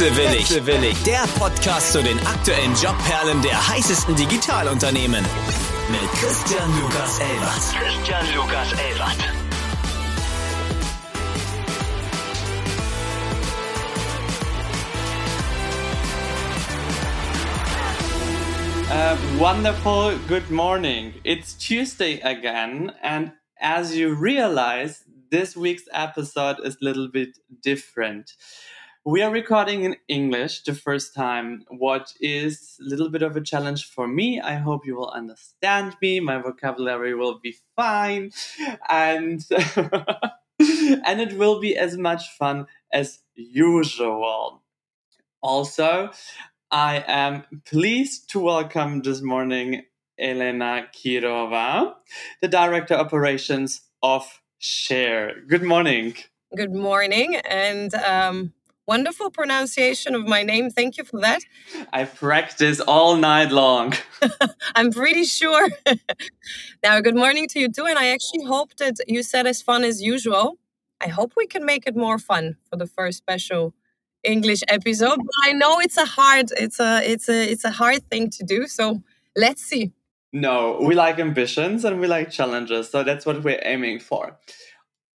Wechselwillig. Wechselwillig. Der Podcast zu den aktuellen Jobperlen der heißesten Digitalunternehmen. Mit Christian Lukas Elbert. Christian Lukas Elbert. Uh, wonderful good morning. It's Tuesday again, and as you realize, this week's episode is a little bit different. We are recording in English the first time, what is a little bit of a challenge for me. I hope you will understand me. My vocabulary will be fine, and and it will be as much fun as usual. Also, I am pleased to welcome this morning Elena Kirova, the Director Operations of Share. Good morning. Good morning, and um, wonderful pronunciation of my name. Thank you for that. I practice all night long. I'm pretty sure. now, good morning to you too, and I actually hope that you said as fun as usual. I hope we can make it more fun for the first special English episode. But I know it's a hard, it's a, it's a, it's a hard thing to do. So let's see. No, we like ambitions and we like challenges. So that's what we're aiming for.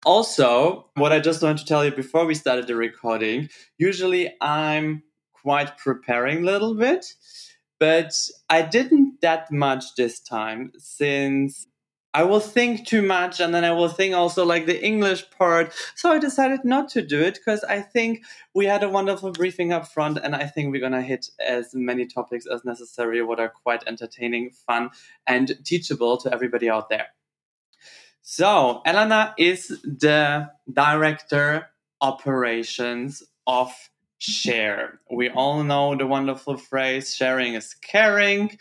Also, what I just wanted to tell you before we started the recording, usually I'm quite preparing a little bit, but I didn't that much this time since I will think too much and then I will think also like the English part. So I decided not to do it because I think we had a wonderful briefing up front and I think we're going to hit as many topics as necessary, what are quite entertaining, fun, and teachable to everybody out there. So Elena is the director operations of share. We all know the wonderful phrase sharing is caring.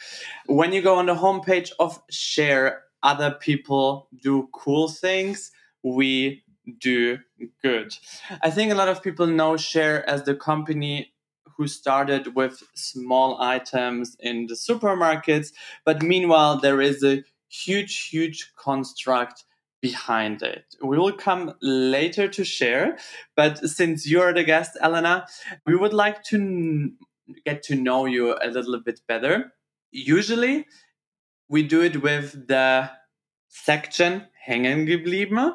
When you go on the homepage of share, other people do cool things, we do good. I think a lot of people know Share as the company who started with small items in the supermarkets, but meanwhile, there is a huge, huge construct behind it. We will come later to share, but since you're the guest, Elena, we would like to get to know you a little bit better. Usually, we do it with the section hängen geblieben.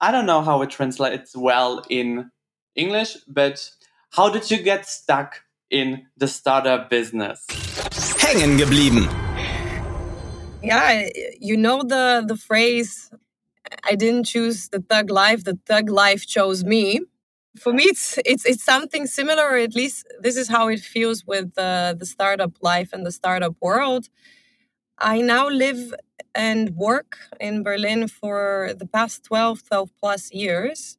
I don't know how it translates well in English, but how did you get stuck in the startup business? Hängen geblieben. Yeah, you know the the phrase I didn't choose the thug life, the thug life chose me. For me, it's it's it's something similar, or at least this is how it feels with uh, the startup life and the startup world. I now live and work in Berlin for the past 12, 12 plus years.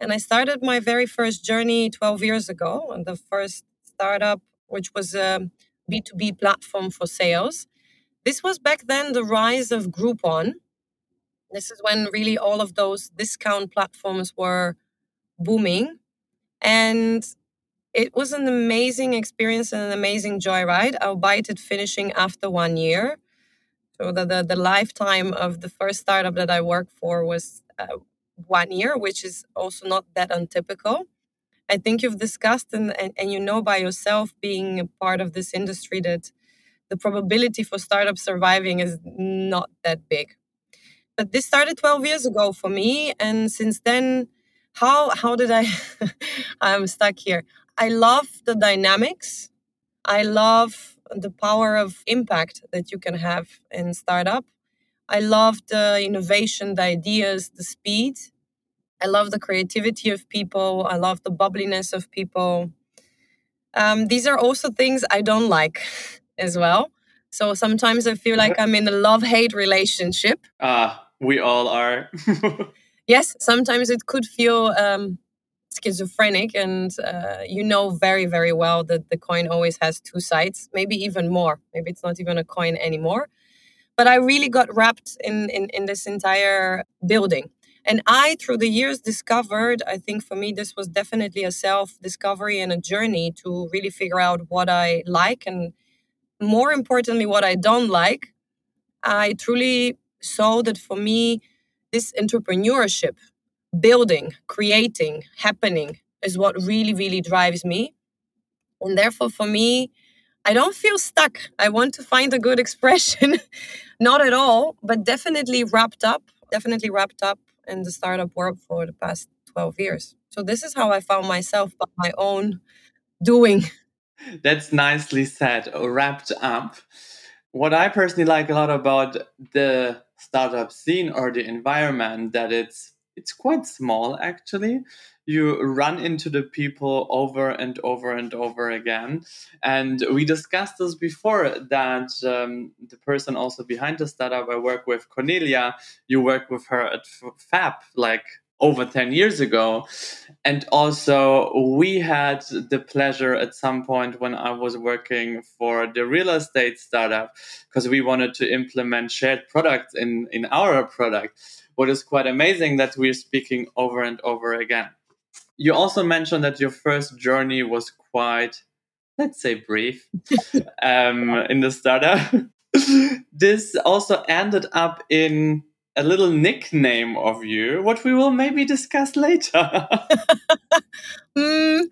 And I started my very first journey 12 years ago, and the first startup, which was a B2B platform for sales. This was back then the rise of Groupon. This is when really all of those discount platforms were booming. And it was an amazing experience and an amazing joyride, albeit it finishing after one year. So the, the, the lifetime of the first startup that I worked for was uh, one year, which is also not that untypical. I think you've discussed and, and, and you know by yourself being a part of this industry that the probability for startups surviving is not that big. But this started 12 years ago for me. And since then, how how did I I'm stuck here. I love the dynamics. I love the power of impact that you can have in startup. I love the innovation, the ideas, the speed. I love the creativity of people. I love the bubbliness of people. Um, these are also things I don't like as well. So sometimes I feel like I'm in a love hate relationship. Ah, uh, we all are. yes, sometimes it could feel um, schizophrenic and uh, you know very very well that the coin always has two sides maybe even more. Maybe it's not even a coin anymore. But i really got wrapped in in, in this entire building. And i through the years discovered i think for me this was definitely a self discovery and a journey to really figure out what i like and more importantly what i don't like. I truly saw that for me this entrepreneurship building, creating, happening is what really, really drives me. And therefore, for me, I don't feel stuck. I want to find a good expression. Not at all, but definitely wrapped up, definitely wrapped up in the startup world for the past 12 years. So this is how I found myself by my own doing. That's nicely said, wrapped up. What I personally like a lot about the startup scene or the environment that it's it's quite small actually you run into the people over and over and over again. And we discussed this before that um, the person also behind the startup I work with, Cornelia, you work with her at Fab like over 10 years ago. And also, we had the pleasure at some point when I was working for the real estate startup because we wanted to implement shared products in, in our product. What is quite amazing that we're speaking over and over again. You also mentioned that your first journey was quite, let's say, brief um, in the startup. this also ended up in a little nickname of you, what we will maybe discuss later. mm,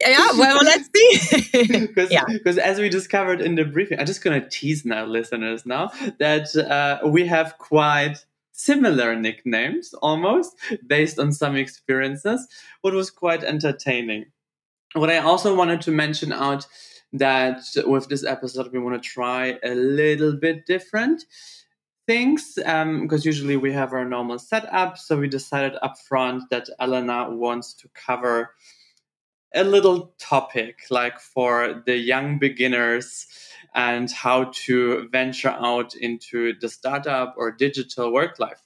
yeah, well, let's see. Because yeah. as we discovered in the briefing, I'm just going to tease now, listeners, now that uh, we have quite similar nicknames almost based on some experiences, what was quite entertaining. What I also wanted to mention out that with this episode, we want to try a little bit different things because um, usually we have our normal setup. So we decided up front that Elena wants to cover a little topic like for the young beginners and how to venture out into the startup or digital work life.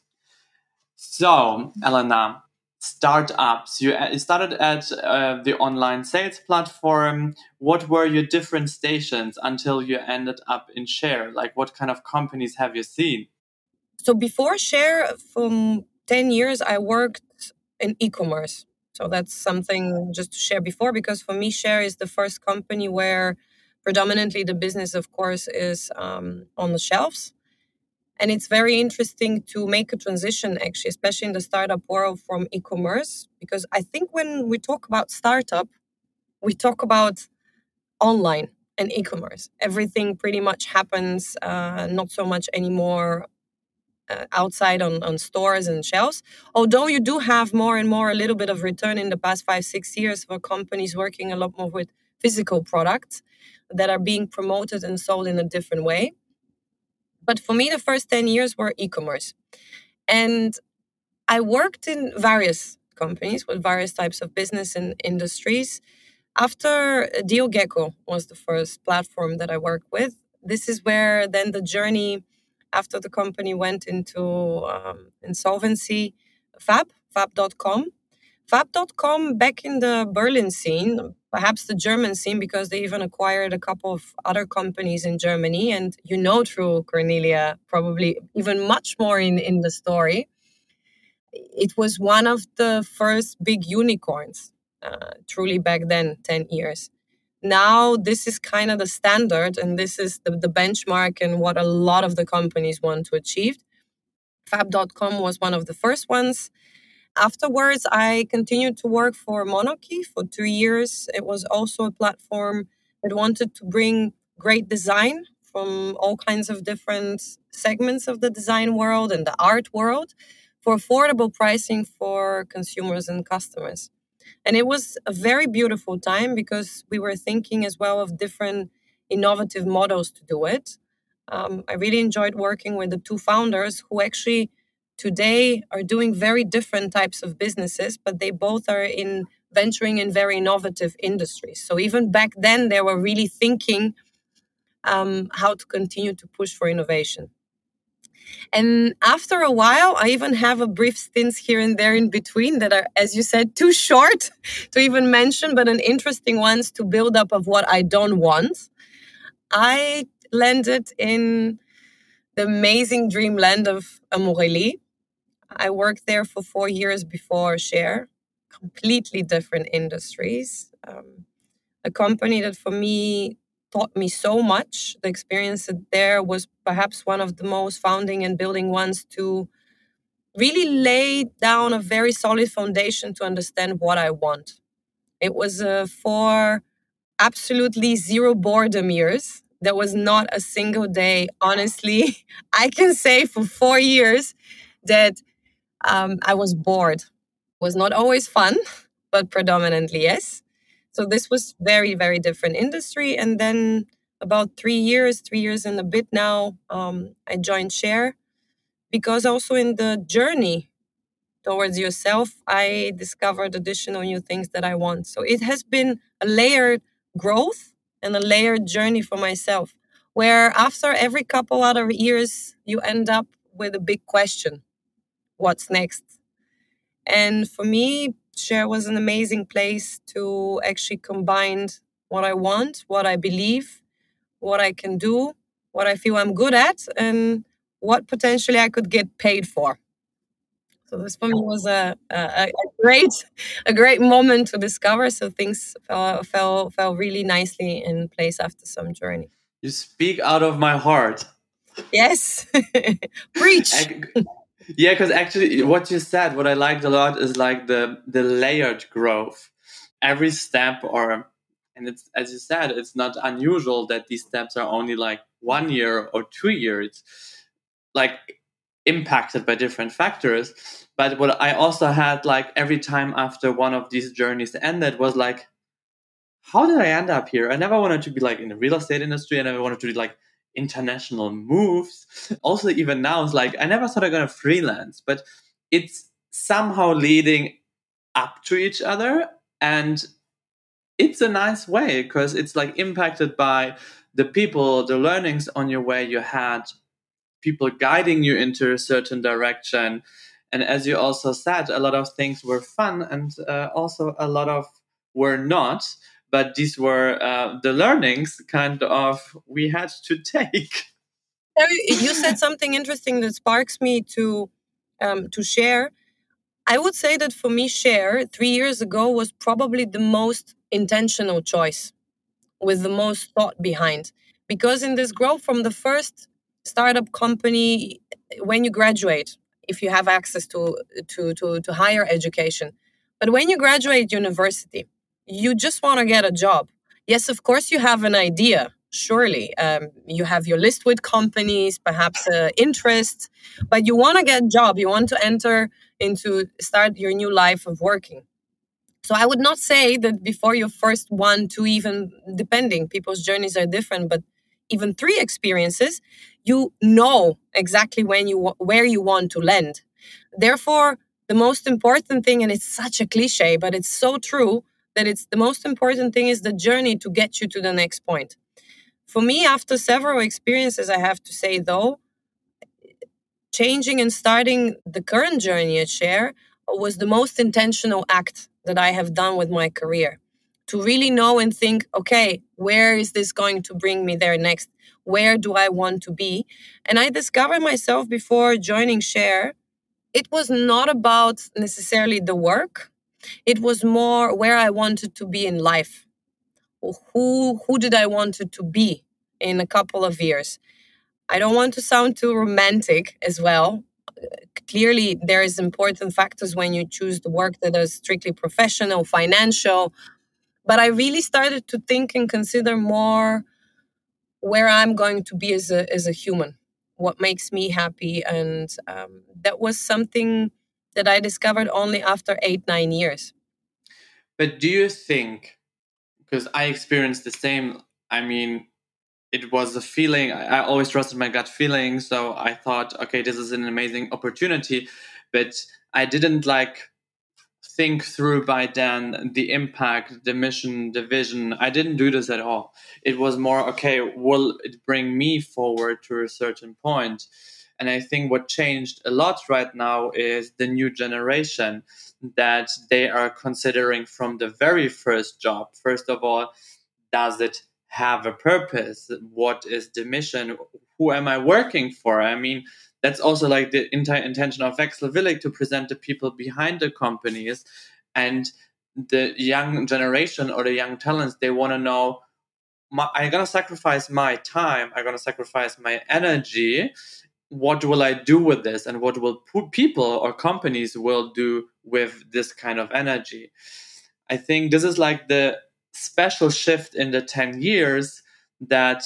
So, Elena, startups. You uh, started at uh, the online sales platform. What were your different stations until you ended up in Share? Like, what kind of companies have you seen? So, before Share, from 10 years, I worked in e commerce. So, that's something just to share before because for me, Share is the first company where predominantly the business, of course, is um, on the shelves. And it's very interesting to make a transition, actually, especially in the startup world from e commerce. Because I think when we talk about startup, we talk about online and e commerce. Everything pretty much happens, uh, not so much anymore uh, outside on, on stores and shelves. Although you do have more and more a little bit of return in the past five, six years for companies working a lot more with physical products that are being promoted and sold in a different way. But for me, the first 10 years were e commerce. And I worked in various companies with various types of business and industries. After DealGecko was the first platform that I worked with, this is where then the journey after the company went into um, insolvency, Fab, fab.com. Fab.com back in the Berlin scene perhaps the German scene because they even acquired a couple of other companies in Germany. And you know through Cornelia, probably even much more in, in the story. It was one of the first big unicorns, uh, truly back then, 10 years. Now, this is kind of the standard, and this is the, the benchmark and what a lot of the companies want to achieve. Fab.com was one of the first ones afterwards, I continued to work for MONOQI for two years. It was also a platform that wanted to bring great design from all kinds of different segments of the design world and the art world for affordable pricing for consumers and customers. And it was a very beautiful time because we were thinking as well of different innovative models to do it. Um, I really enjoyed working with the two founders who actually today are doing very different types of businesses, but they both are in venturing in very innovative industries. So even back then, they were really thinking um, how to continue to push for innovation. And after a while, I even have a brief stints here and there in between that are, as you said, too short to even mention, but an interesting ones to build up of what I don't want. I landed in the amazing dreamland of Amorelie, I worked there for four years before Share, completely different industries. Um, a company that for me taught me so much. The experience there was perhaps one of the most founding and building ones to really lay down a very solid foundation to understand what I want. It was uh, four absolutely zero boredom years. There was not a single day, honestly, I can say for four years that um, I was bored. It was not always fun, but predominantly yes. So this was very, very different industry. And then about three years, three years and a bit now, um, I joined Share because also in the journey towards yourself, I discovered additional new things that I want. So it has been a layered growth and a layered journey for myself, where after every couple other years, you end up with a big question what's next? And for me, Share was an amazing place to actually combine what I want, what I believe, what I can do, what I feel I'm good at, and what potentially I could get paid for. So this for me was a, a, a, great a great moment to discover. So things fell, fell fell really nicely in place after some journey. You speak out of my heart. Yes, preach. Yeah, because actually, what you said, what I liked a lot is like the the layered growth. Every step, or and it's as you said, it's not unusual that these steps are only like one year or two years. Like impacted by different factors. But what I also had like every time after one of these journeys ended was like, how did I end up here? I never wanted to be like in the real estate industry. I never wanted to do like international moves. Also, even now, it's like I never thought I'm gonna freelance, but it's somehow leading up to each other. And it's a nice way because it's like impacted by the people, the learnings on your way you had people guiding you into a certain direction. And as you also said, a lot of things were fun and uh, also a lot of were not. But these were uh, the learnings kind of we had to take. You said something interesting that sparks me to um, to share. I would say that for me, share three years ago was probably the most intentional choice with the most thought behind. Because in this growth from the first startup company when you graduate if you have access to to to, to higher education but when you graduate university you just want to get a job. Yes of course you have an idea surely. Um, you have your list with companies perhaps uh, interests but you want to get a job. You want to enter into start your new life of working. So i would not say that before your first one two even depending people's journeys are different but even three experiences, you know exactly when you where you want to land. Therefore, the most important thing, and it's such a cliche, but it's so true that it's the most important thing is the journey to get you to the next point. For me, after several experiences, I have to say though, changing and starting the current journey at Share was the most intentional act that I have done with my career to really know and think, okay, where is this going to bring me there next? Where do I want to be? And I discovered myself before joining Share, it was not about necessarily the work. It was more where I wanted to be in life. Who who did I wanted to be in a couple of years? I don't want to sound too romantic as well. Clearly, there is important factors when you choose the work that is strictly professional, financial, but I really started to think and consider more where I'm going to be as a as a human, what makes me happy, and um, that was something that I discovered only after eight nine years. But do you think? Because I experienced the same. I mean, it was a feeling. I always trusted my gut feeling, so I thought, okay, this is an amazing opportunity. But I didn't like think through by then the impact, the mission, the vision. I didn't do this at all. It was more, okay, will it bring me forward to a certain point? And I think what changed a lot right now is the new generation that they are considering from the very first job. First of all, does it have a purpose? What is the mission? Who am I working for? I mean, that's also like the entire intention of Wechselwillig to present the people behind the companies and the young generation or the young talents they want to know my, i'm going to sacrifice my time i'm going to sacrifice my energy what will i do with this and what will people or companies will do with this kind of energy? I think this is like the special shift in the 10 years that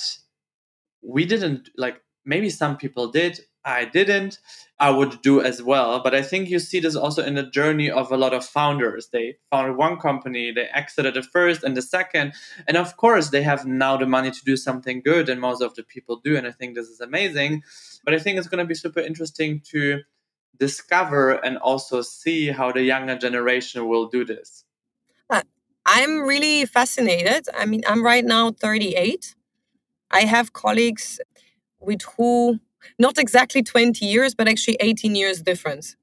we didn't like maybe some people did i didn't i would do as well. But i think you see this also in the journey of a lot of founders. They founded one company they exited the first and the second. And of course they have now the money to do something good and most of the people do and i think this is amazing. But i think it's going to be super interesting to discover and also see how the younger generation will do this. Uh, i'm really fascinated. I mean i'm right now 38 I have colleagues with who not exactly 20 years, but actually 18 years difference.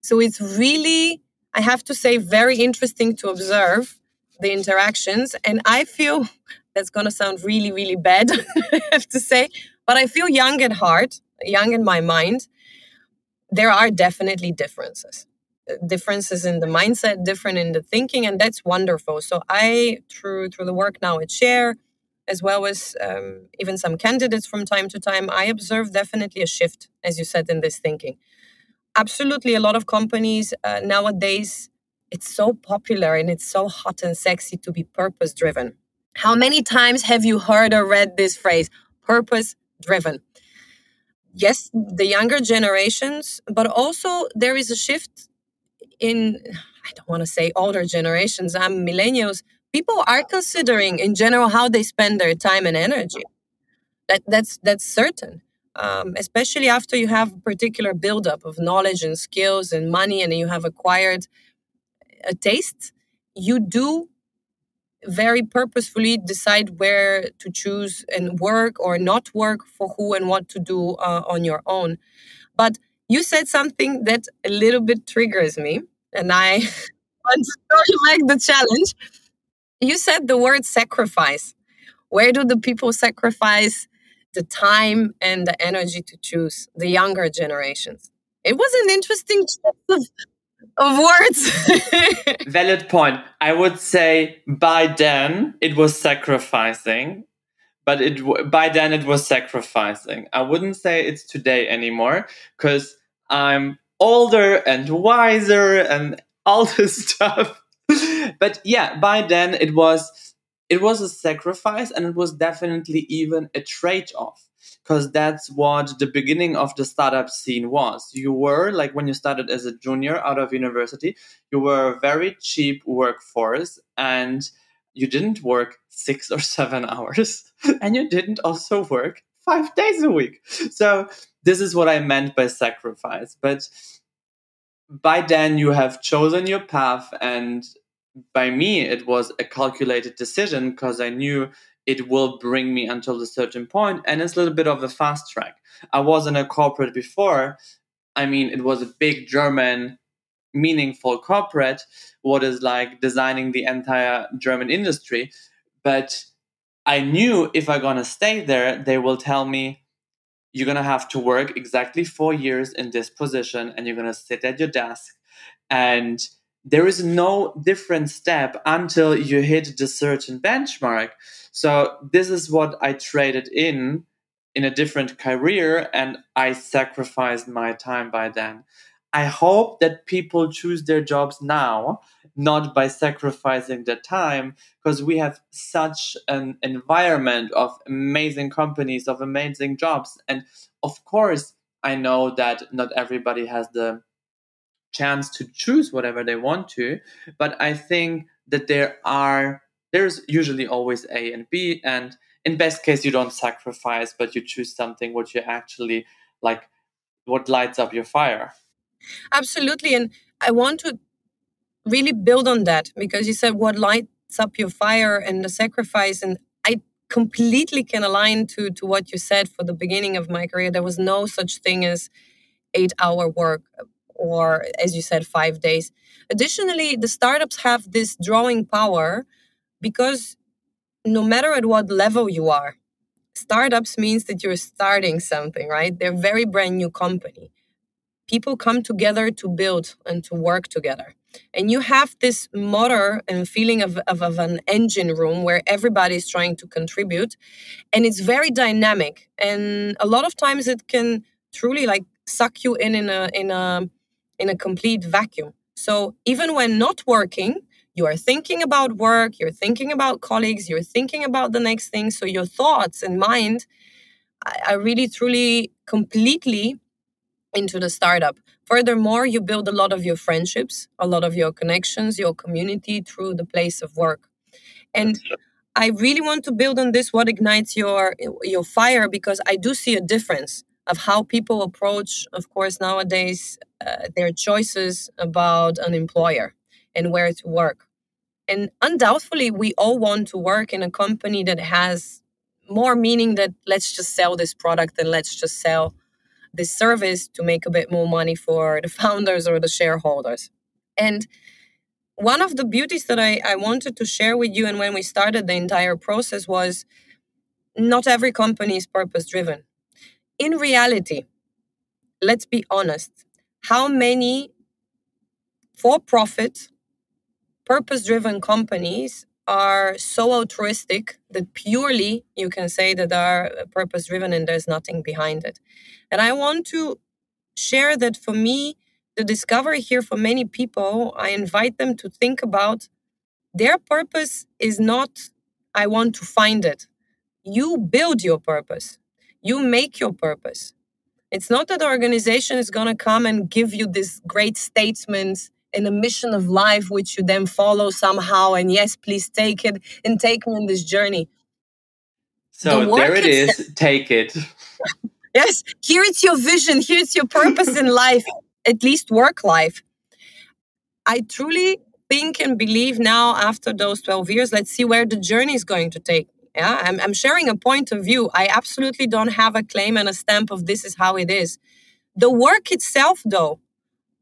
So it's really, I have to say, very interesting to observe the interactions. And I feel that's going to sound really, really bad, I have to say, but I feel young at heart, young in my mind. There are definitely differences differences in the mindset different in the thinking and that's wonderful so i through through the work now at share as well as um, even some candidates from time to time, I observe definitely a shift, as you said, in this thinking. Absolutely, a lot of companies uh, nowadays, it's so popular and it's so hot and sexy to be purpose driven. How many times have you heard or read this phrase, purpose driven? Yes, the younger generations, but also there is a shift in, I don't want to say older generations, I'm millennials people are considering in general how they spend their time and energy. That that's that's certain. Um, especially after you have a particular buildup of knowledge and skills and money and you have acquired a taste you do very purposefully decide where to choose and work or not work for who and what to do uh, on your own. But you said something that a little bit triggers me and i want to make the challenge you said the word sacrifice. Where do the people sacrifice the time and the energy to choose the younger generations? It was an interesting of, of words. Valid point. I would say by then it was sacrificing, but it by then it was sacrificing. I wouldn't say it's today anymore because I'm older and wiser and all this stuff but yeah, by then it was it was a sacrifice and it was definitely even a trade-off because that's what the beginning of the startup scene was. You were like when you started as a junior out of university, you were a very cheap workforce and you didn't work six or seven hours and you didn't also work five days a week. So this is what I meant by sacrifice. But by then you have chosen your path and by me, it was a calculated decision because I knew it will bring me until a certain point, and it's a little bit of a fast track. I was in a corporate before. I mean, it was a big German, meaningful corporate. What is like designing the entire German industry, but I knew if I'm gonna stay there, they will tell me you're gonna have to work exactly four years in this position, and you're gonna sit at your desk and there is no different step until you hit the certain benchmark. So this is what I traded in in a different career and I sacrificed my time by then. I hope that people choose their jobs now, not by sacrificing their time, because we have such an environment of amazing companies, of amazing jobs. And of course, I know that not everybody has the chance to choose whatever they want to. But I think that there are there's usually always A and B, and in best case you don't sacrifice, but you choose something what you actually like, what lights up your fire. Absolutely, and I want to really build on that because you said what lights up your fire and the sacrifice, and I completely can align to to what you said for the beginning of my career. There was no such thing as eight hour work or as you said five days. Additionally the startups have this drawing power because no matter at what level you are startups means that you're starting something right? They're very brand new company. People come together to build and to work together. And you have this motor and feeling of, of, of an engine room where everybody is trying to contribute and it's very dynamic. And a lot of times it can truly like suck you in in a in a in a complete vacuum. So even when not working, you are thinking about work, you're thinking about colleagues, you're thinking about the next thing. So your thoughts and mind are really, truly, completely into the startup. Furthermore, you build a lot of your friendships, a lot of your connections, your community through the place of work. And I really want to build on this what ignites your your fire because I do see a difference of how people approach of course nowadays uh, their choices about an employer and where to work. And undoubtedly, we all want to work in a company that has more meaning that let's just sell this product and let's just sell this service to make a bit more money for the founders or the shareholders. And one of the beauties that I, I wanted to share with you and when we started the entire process was not every company is purpose driven. In reality, let's be honest, how many for profit purpose driven companies are so altruistic that purely you can say that are uh, purpose driven and there's nothing behind it. And I want to share that for me, the discovery here for many people, I invite them to think about their purpose is not, I want to find it. You build your purpose, you make your purpose. It's not that the organization is going to come and give you this great statement and a mission of life which you then follow somehow and yes please take it and take me on this journey. So the there it is. take it. Yes. Here it's your vision. Here's your purpose in life at least work life. I truly think and believe now after those 12 years let's see where the journey is going to take yeah I'm, I'm sharing a point of view i absolutely don't have a claim and a stamp of this is how it is the work itself though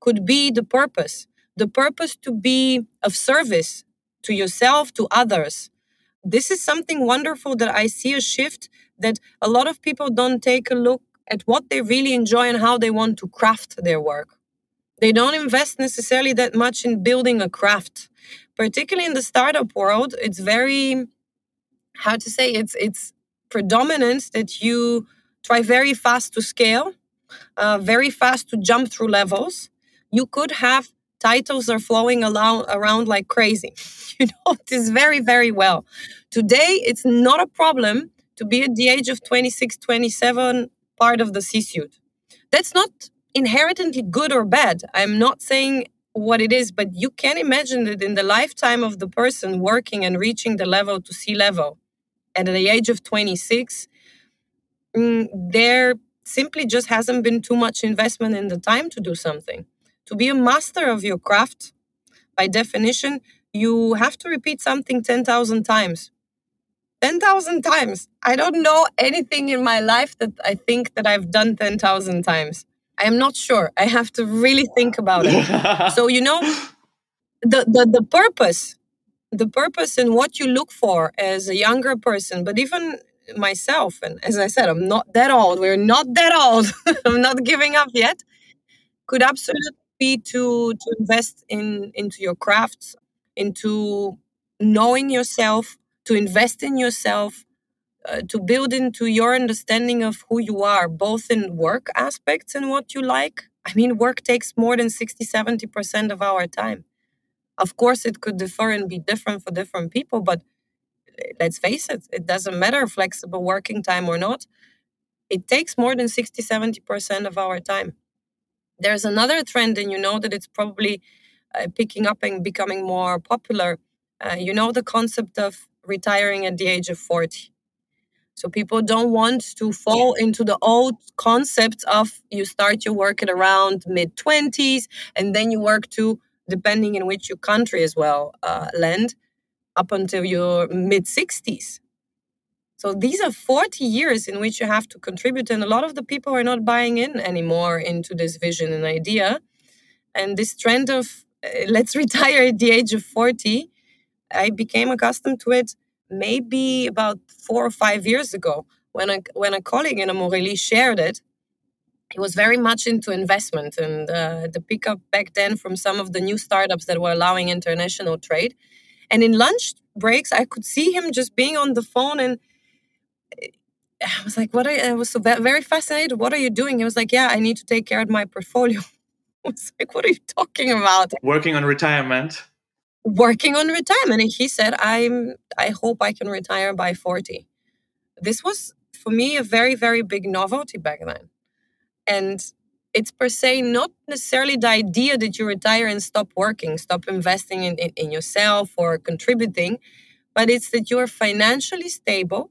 could be the purpose the purpose to be of service to yourself, to others. This is something wonderful that I see a shift that a lot of people don't take a look at what they really enjoy and how they want to craft their work. They don't invest necessarily that much in building a craft. Particularly in the startup world, it's very how to say it's it's predominant that you try very fast to scale, uh, very fast to jump through levels. You could have titles are flowing around, around like crazy. You know this very, very well. Today, it's not a problem to be at the age of 26, 27, part of the C suite. That's not inherently good or bad. I'm not saying what it is, but you can imagine that in the lifetime of the person working and reaching the level to C level at the age of 26, mm, there simply just hasn't been too much investment in the time to do something. To be a master of your craft, by definition, you have to repeat something 10,000 times. 10,000 times. I don't know anything in my life that I think that I've done 10,000 times. I am not sure. I have to really think about it. so, you know, the, the, the purpose, the purpose and what you look for as a younger person, but even myself, and as I said, I'm not that old. We're not that old. I'm not giving up yet. Could absolutely be to to invest in into your crafts, into knowing yourself, to invest in yourself, uh, to build into your understanding of who you are, both in work aspects and what you like. I mean, work takes more than 60, 70% of our time. Of course, it could differ and be different for different people, but eh, let's face it, it doesn't matter flexible working time or not. It takes more than 60, 70% of our time. There's another trend, and you know that it's probably uh, picking up and becoming more popular. Uh, you know the concept of retiring at the age of 40. So people don't want to fall into the old concept of you start your work at around mid 20s and then you work to, depending in which your country as well, uh, land up until your mid 60s. So these are 40 years in which you have to contribute, and a lot of the people are not buying in anymore into this vision and idea. And this trend of uh, let's retire at the age of 40, I became accustomed to it maybe about four or five years ago when a, when a colleague in Amorelie shared it. He was very much into investment and uh, the pickup back then from some of the new startups that were allowing international trade. And in lunch breaks, I could see him just being on the phone and I was like, what are you? I was so very fascinated. What are you doing? He was like, yeah, I need to take care of my portfolio. I was like, what are you talking about? Working on retirement. working on retirement. And he said, I'm I hope I can retire by 40. This was for me a very, very big novelty back then. And it's per se not necessarily the idea that you retire and stop working, stop investing in, in, in yourself or contributing, but it's that you're financially stable,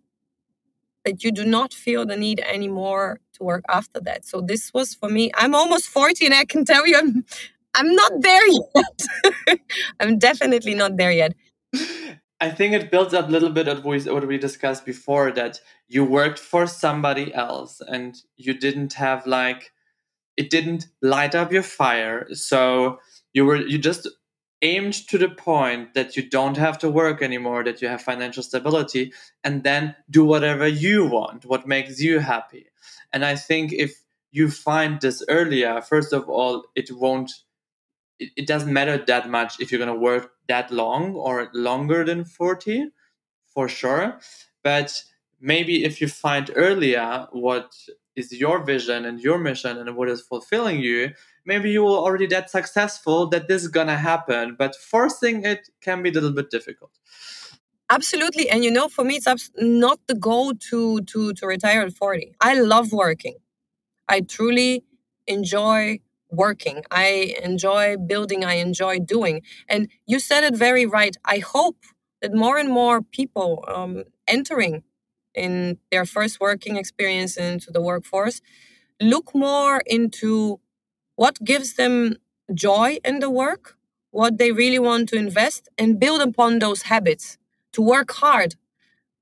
that you do not feel the need anymore to work after that. So this was for me, I'm almost 40 and I can tell you I'm I'm not there yet. I'm definitely not there yet. I think it builds up a little bit of what we discussed before that you worked for somebody else and you didn't have like it didn't light up your fire. So you were you just aimed to the point that you don't have to work anymore, that you have financial stability, and then do whatever you want, what makes you happy. And I think if you find this earlier, first of all, it won't it, it doesn't matter that much if you're going to work that long or longer than 40 for sure. But maybe if you find earlier what is your vision and your mission and what is fulfilling you maybe you will already that successful that this is to happen but forcing it can be a little bit difficult. Absolutely and you know for me it's not the goal to to to retire at 40 i love working. I truly enjoy working. I enjoy building, I enjoy doing. And you said it very right. I hope that more and more people um, entering in their first working experience into the workforce look more into what gives them joy in the work, what they really want to invest, and build upon those habits to work hard.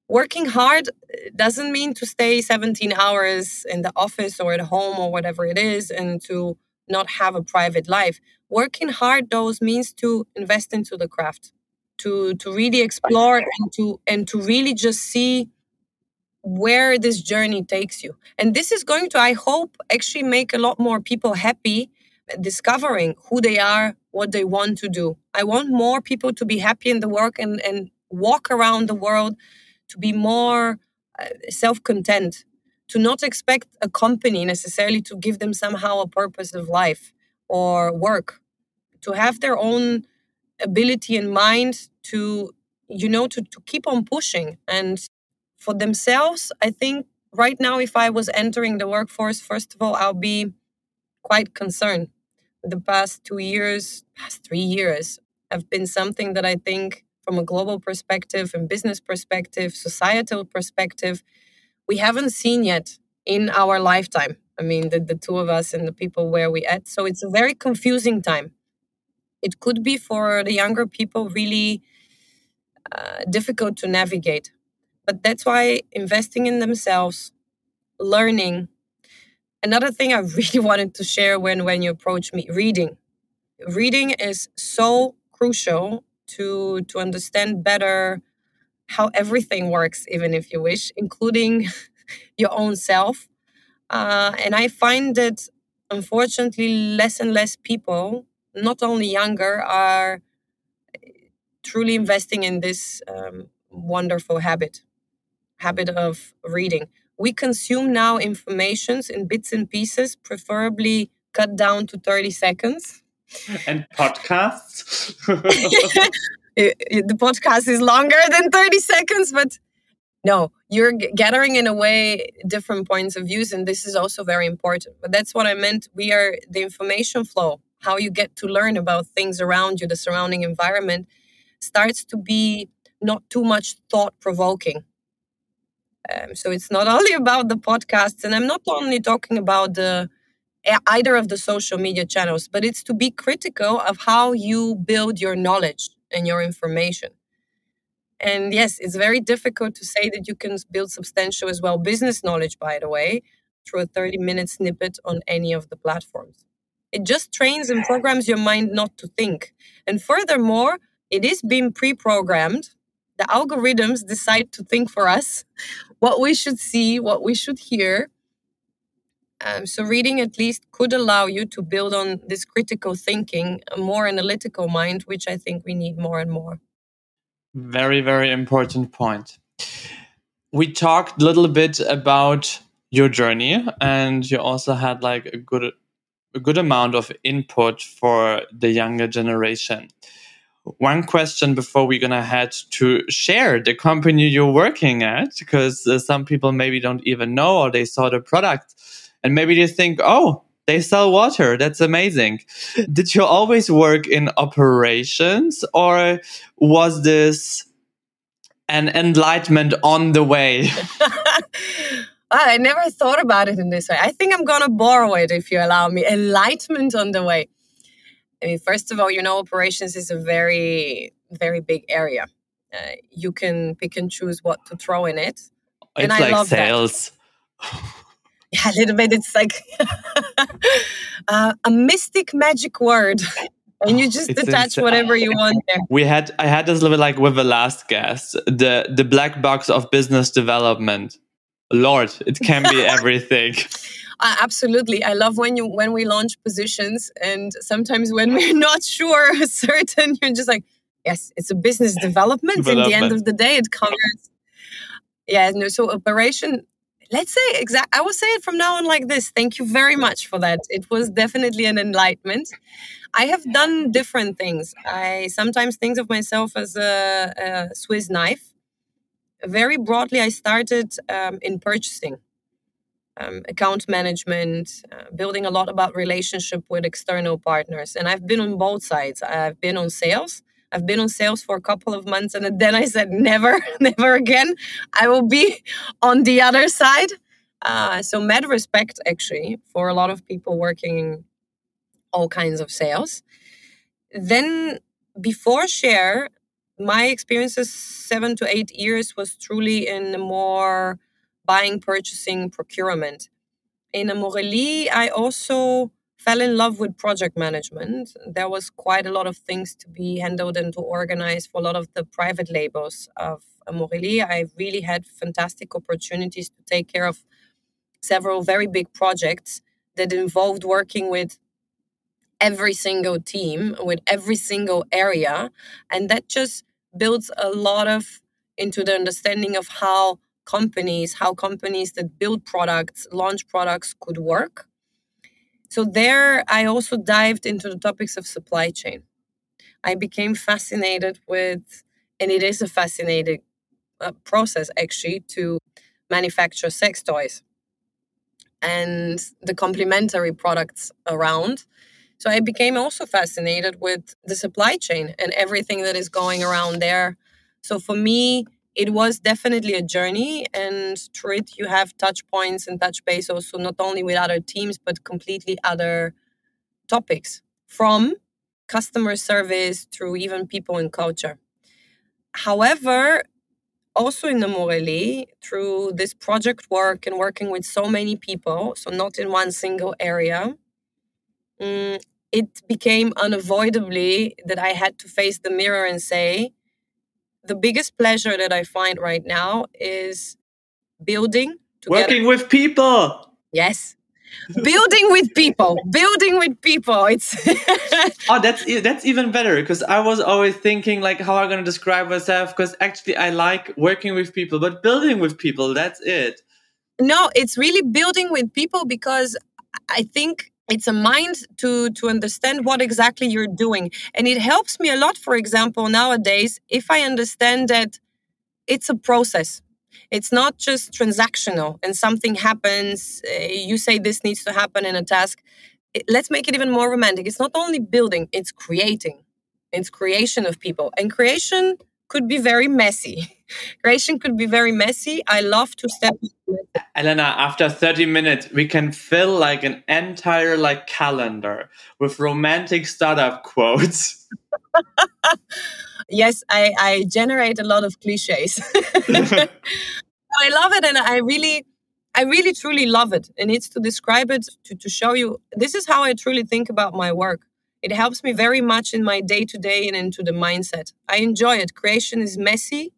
Working hard uh, doesn't mean to stay 17 hours in the office or at home or whatever it is and to not have a private life. Working hard those means to invest into the craft, to to really explore and to and to really just see where this journey takes you. And this is going to, I hope, actually make a lot more people happy discovering who they are, what they want to do. I want more people to be happy in the work and, and walk around the world to be more uh, self content to not expect a company necessarily to give them somehow a purpose of life or work. To have their own ability and mind to you know to, to keep on pushing. And for themselves i think right now if i was entering the workforce first of all i'll be quite concerned. The past two years past three years have been something that i think from a global perspective and business perspective societal perspective we haven't seen yet in our lifetime. I mean, the, the two of us and the people where we at. So it's a very confusing time. It could be for the younger people really uh, difficult to navigate. But that's why investing in themselves, learning. Another thing I really wanted to share when, when you approach me reading. Reading is so crucial to, to understand better how everything works, even if you wish, including your own self. Uh, and I find that unfortunately, less and less people, not only younger, are truly investing in this um, wonderful habit habit of reading. We consume now informations in bits and pieces, preferably cut down to 30 seconds. And podcasts? the podcast is longer than 30 seconds, but no, you're gathering in a way different points of views, and this is also very important. But that's what I meant. We are the information flow, how you get to learn about things around you, the surrounding environment, starts to be not too much thought provoking. Um, so it's not only about the podcasts, and I'm not only talking about the either of the social media channels, but it's to be critical of how you build your knowledge and your information. And yes, it's very difficult to say that you can build substantial as well business knowledge, by the way, through a 30 minute snippet on any of the platforms. It just trains and programs your mind not to think. And furthermore, it is being pre programmed. The algorithms decide to think for us what we should see, what we should hear. Um, so, reading at least could allow you to build on this critical thinking, a more analytical mind, which I think we need more and more. Very, very important point. We talked a little bit about your journey, and you also had like a good a good amount of input for the younger generation. one question before we're gonna head to share the company you're working at, because uh, some people maybe don't even know or they saw the product and maybe they think, oh, they sell water. That's amazing. Did you always work in operations or was this an enlightenment on the way? I never thought about it in this way. I think I'm going to borrow it if you allow me. Enlightenment on the way. I mean, first of all, you know, operations is a very, very big area. Uh, you can pick and choose what to throw in it. It's and like I love sales. yeah, a little bit. It's like uh, a mystic magic word. And you just it's attach insane. whatever you want there. We had I had this little bit like with the last guest, the the black box of business development. Lord, it can be everything. Uh, absolutely. I love when you when we launch positions and sometimes when we're not sure certain, you're just like, yes, it's a business development. development. In the end of the day, it covers. Yeah, no. So operation. Let's say exact. I will say it from now on like this. Thank you very much for that. It was definitely an enlightenment. I have done different things. I sometimes think of myself as a, a Swiss knife. Very broadly, I started um, in purchasing um, account management, uh, building a lot about relationship with external partners. And I've been on both sides. I've been on sales. I've been on sales for a couple of months, and then I said, never, never again. I will be on the other side. Uh, so, mad respect actually for a lot of people working all kinds of sales. Then, before share, my experiences seven to eight years was truly in more buying, purchasing, procurement. In Amorelie, I also fell in love with project management. There was quite a lot of things to be handled and to organize for a lot of the private labels of Amorelie. I really had fantastic opportunities to take care of several very big projects that involved working with every single team, with every single area. And that just builds a lot of into the understanding of how companies, how companies that build products, launch products could work. So, there I also dived into the topics of supply chain. I became fascinated with, and it is a fascinating uh, process actually to manufacture sex toys and the complementary products around. So I became also fascinated with the supply chain and everything that is going around there. So for me, it was definitely a journey and through it you have touch points and touch base also not only with other teams but completely other topics from customer service through even people and culture. However also in the Amorelie, through this project work and working with so many people so not in one single area um, it became unavoidably that i had to face the mirror and say the biggest pleasure that I find right now is building together. working with people. Yes. building with people building with people it's oh that's that's even better because i was always thinking like how i'm going to describe myself because actually i like working with people but building with people that's it no it's really building with people because i think it's a mind to to understand what exactly you're doing. And it helps me a lot for example nowadays if i understand that it's a process. It's not just transactional and something happens uh, you say this needs to happen in a task. It, let's make it even more romantic. It's not only building it's creating. It's creation of people. And creation could be very messy. Creation could be very messy. I love to step. Elena, after 30 minutes, we can fill like an entire like calendar with romantic startup quotes. yes, I, I generate a lot of cliches. I love it and I really I really truly love it. And it's to describe it to, to show you this is how I truly think about my work. It helps me very much in my day to day and into the mindset. I enjoy it. Creation is messy,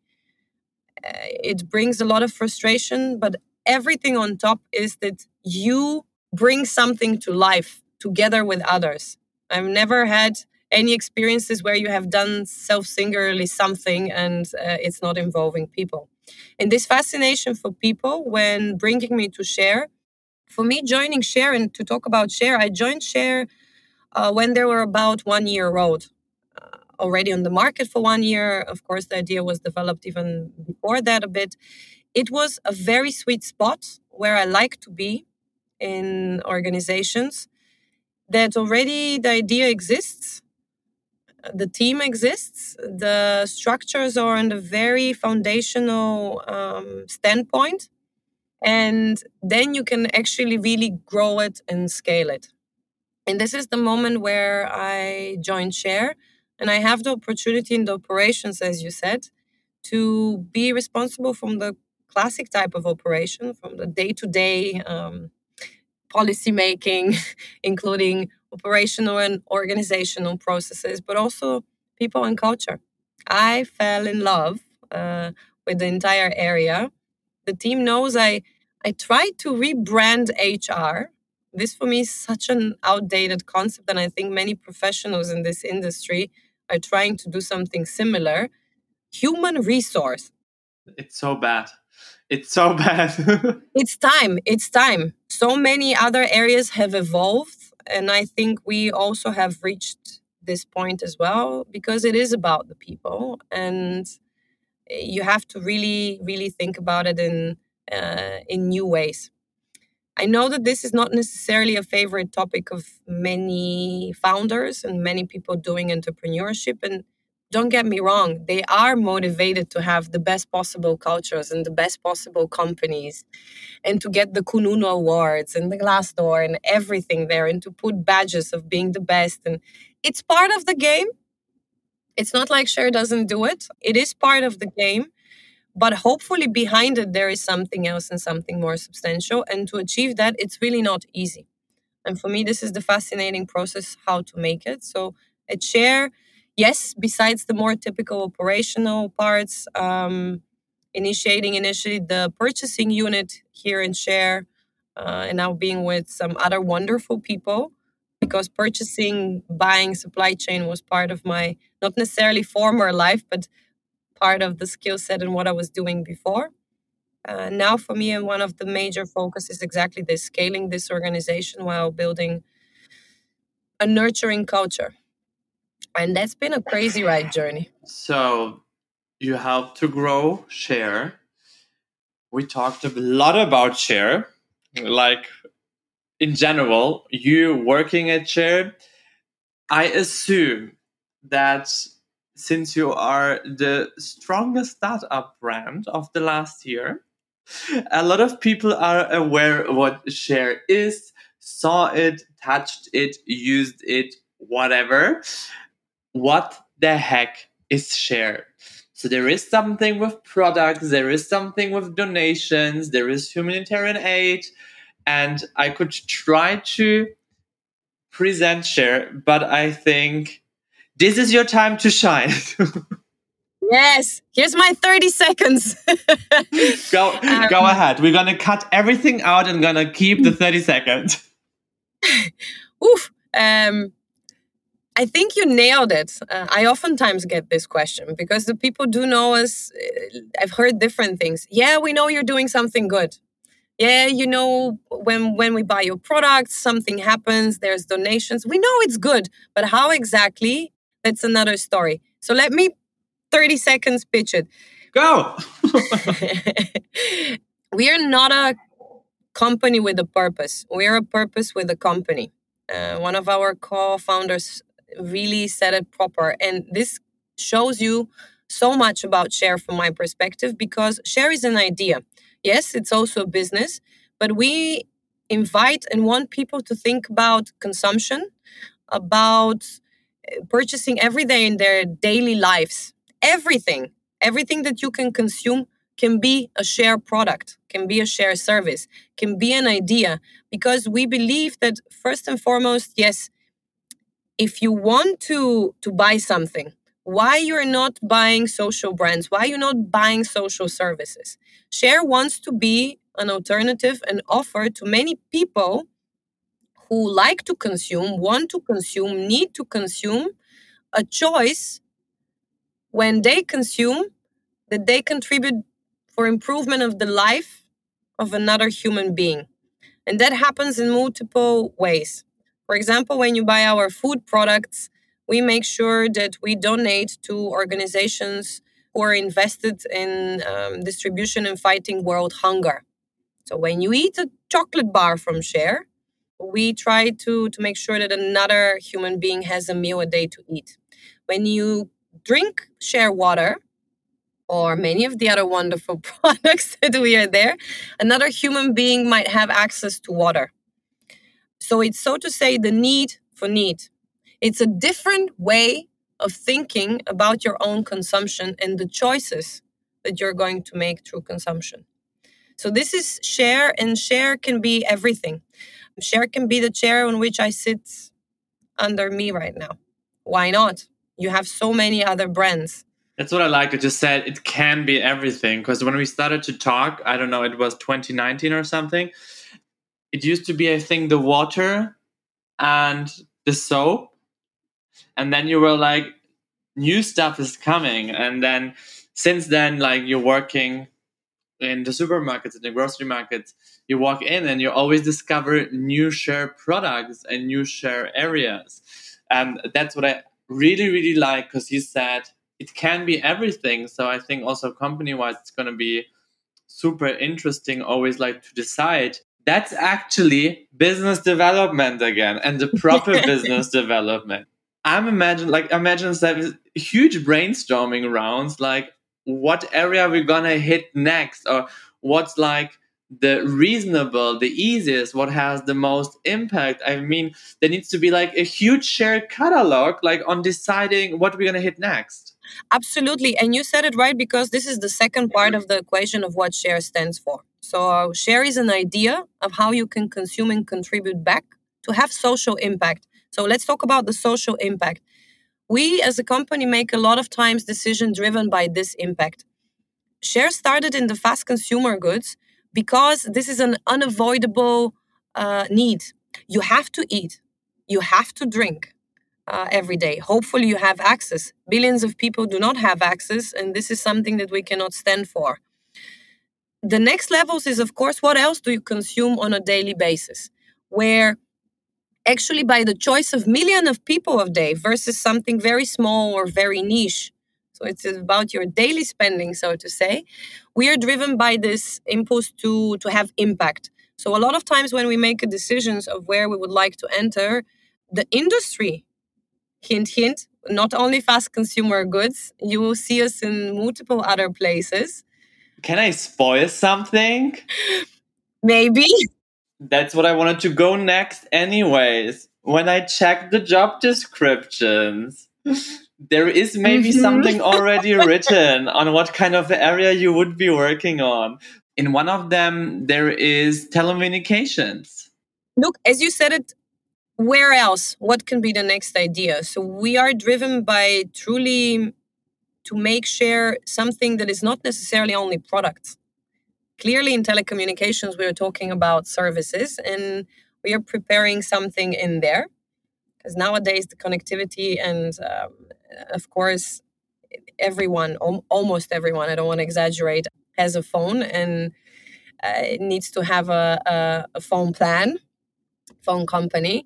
it brings a lot of frustration, but everything on top is that you bring something to life together with others. I've never had any experiences where you have done self singularly something and uh, it's not involving people. And this fascination for people when bringing me to share, for me joining share and to talk about share, I joined share uh, when they were about one year old. Already on the market for one year. Of course, the idea was developed even before that a bit. It was a very sweet spot where I like to be in organizations that already the idea exists, the team exists, the structures are on a very foundational um, standpoint, and then you can actually really grow it and scale it. And this is the moment where I joined Share, and I have the opportunity in the operations, as you said, to be responsible from the classic type of operation, from the day to day policy making, including operational and organizational processes, but also people and culture. I fell in love uh, with the entire area. The team knows I I tried to rebrand HR. This for me is such an outdated concept, and I think many professionals in this industry are trying to do something similar. Human resource. It's so bad. It's so bad. it's time. It's time. So many other areas have evolved, and I think we also have reached this point as well because it is about the people, and you have to really, really think about it in uh, in new ways. I know that this is not necessarily a favorite topic of many founders and many people doing entrepreneurship. And don't get me wrong, they are motivated to have the best possible cultures and the best possible companies and to get the Kununu Awards and the Glassdoor and everything there and to put badges of being the best. And it's part of the game. It's not like Share doesn't do it, it is part of the game but hopefully behind it there is something else and something more substantial and to achieve that it's really not easy. And for me this is the fascinating process how to make it. So at share yes besides the more typical operational parts um, initiating initially the purchasing unit here in share uh, and now being with some other wonderful people because purchasing buying supply chain was part of my not necessarily former life but part of the skill set and what I was doing before. Uh, now, for me, one of the major focus is exactly this scaling this organization while building a nurturing culture. And that's been a crazy ride journey. So, you help to grow share. We talked a lot about share, like in general, you working at share. I assume that since you are the strongest startup brand of the last year, a lot of people are aware what share is, saw it, touched it, used it, whatever. What the heck is share? So there is something with products, there is something with donations, there is humanitarian aid, and I could try to present share, but I think this is your time to shine. yes, here's my 30 seconds. go um, go ahead. We're going to cut everything out and going to keep the 30 seconds. Oof. Um, I think you nailed it. Uh, I oftentimes get this question because the people do know us. Uh, I've heard different things. Yeah, we know you're doing something good. Yeah, you know when when we buy your products, something happens. There's donations. We know it's good, but how exactly that's another story. So let me 30 seconds pitch it. Go. we are not a company with a purpose. We're a purpose with a company. Uh, one of our co-founders really said it proper, and this shows you so much about share from my perspective because share is an idea. Yes, it's also a business, but we invite and want people to think about consumption, about purchasing every day in their daily lives. Everything, everything that you can consume can be a share product, can be a share service, can be an idea, because we believe that first and foremost, yes, if you want to to buy something, why you're not buying social brands, why you're not buying social services. Share wants to be an alternative and offer to many people who like to consume, want to consume, need to consume, a choice when they consume that they contribute for improvement of the life of another human being. And that happens in multiple ways. For example, when you buy our food products, we make sure that we donate to organizations who are invested in um, distribution and fighting world hunger. So when you eat a chocolate bar from Share, we try to, to make sure that another human being has a meal a day to eat. When you drink Share water, or many of the other wonderful products that we are there, another human being might have access to water. So it's so to say the need for need. It's a different way of thinking about your own consumption and the choices that you're going to make through consumption. So this is share, and share can be everything. Share can be the chair on which I sit under me right now. Why not? You have so many other brands. That's what I like. I just said it can be everything. Because when we started to talk, I don't know, it was 2019 or something. It used to be, I think, the water and the soap. And then you were like, new stuff is coming. And then since then, like you're working in the supermarkets, in the grocery markets, you walk in and you always discover new share products and new share areas. And that's what I really, really like because you said it can be everything. So I think also company wise, it's going to be super interesting always like to decide that's actually business development again and the proper business development. I'm imagine like imagine some huge brainstorming rounds like what area we're gonna hit next or what's like the reasonable, the easiest, what has the most impact. I mean, there needs to be like a huge shared catalog, like on deciding what we're gonna hit next. Absolutely, and you said it right because this is the second part of the equation of what share stands for. So, uh, share is an idea of how you can consume and contribute back to have social impact. So, let's talk about the social impact we as a company make a lot of times decisions driven by this impact. Share started in the fast consumer goods because this is an unavoidable uh, need. You have to eat, you have to drink uh, every day. Hopefully, you have access. Billions of people do not have access, and this is something that we cannot stand for. The next levels is, of course, what else do you consume on a daily basis? Where actually by the choice of million of people a day versus something very small or very niche it's about your daily spending so to say. We are driven by this impulse to to have impact. So a lot of times when we make decisions of where we would like to enter the industry hint hint not only fast consumer goods you will see us in multiple other places. Can i spoil something? Maybe. That's what I wanted to go next, anyways. When I checked the job descriptions, there is maybe mm-hmm. something already written on what kind of area you would be working on. In one of them, there is telecommunications. Look, as you said it, where else? What can be the next idea? So we are driven by truly to make share something that is not necessarily only products clearly in telecommunications we are talking about services and we are preparing something in there because nowadays the connectivity and um, of course everyone almost everyone i don't want to exaggerate has a phone and uh, needs to have a, a, a phone plan phone company.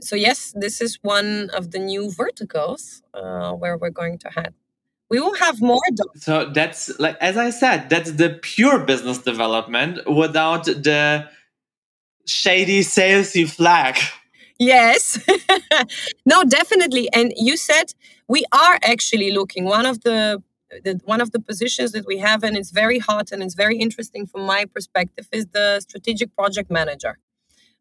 So yes this is one of the new verticals uh, where we're going to have we will have more so that's like as i said that's the pure business development without the shady salesy flag yes. No definitely. And you said we are actually looking. One of the, the one of the positions that we have and it's very hot and it's very interesting from my perspective is the strategic project manager.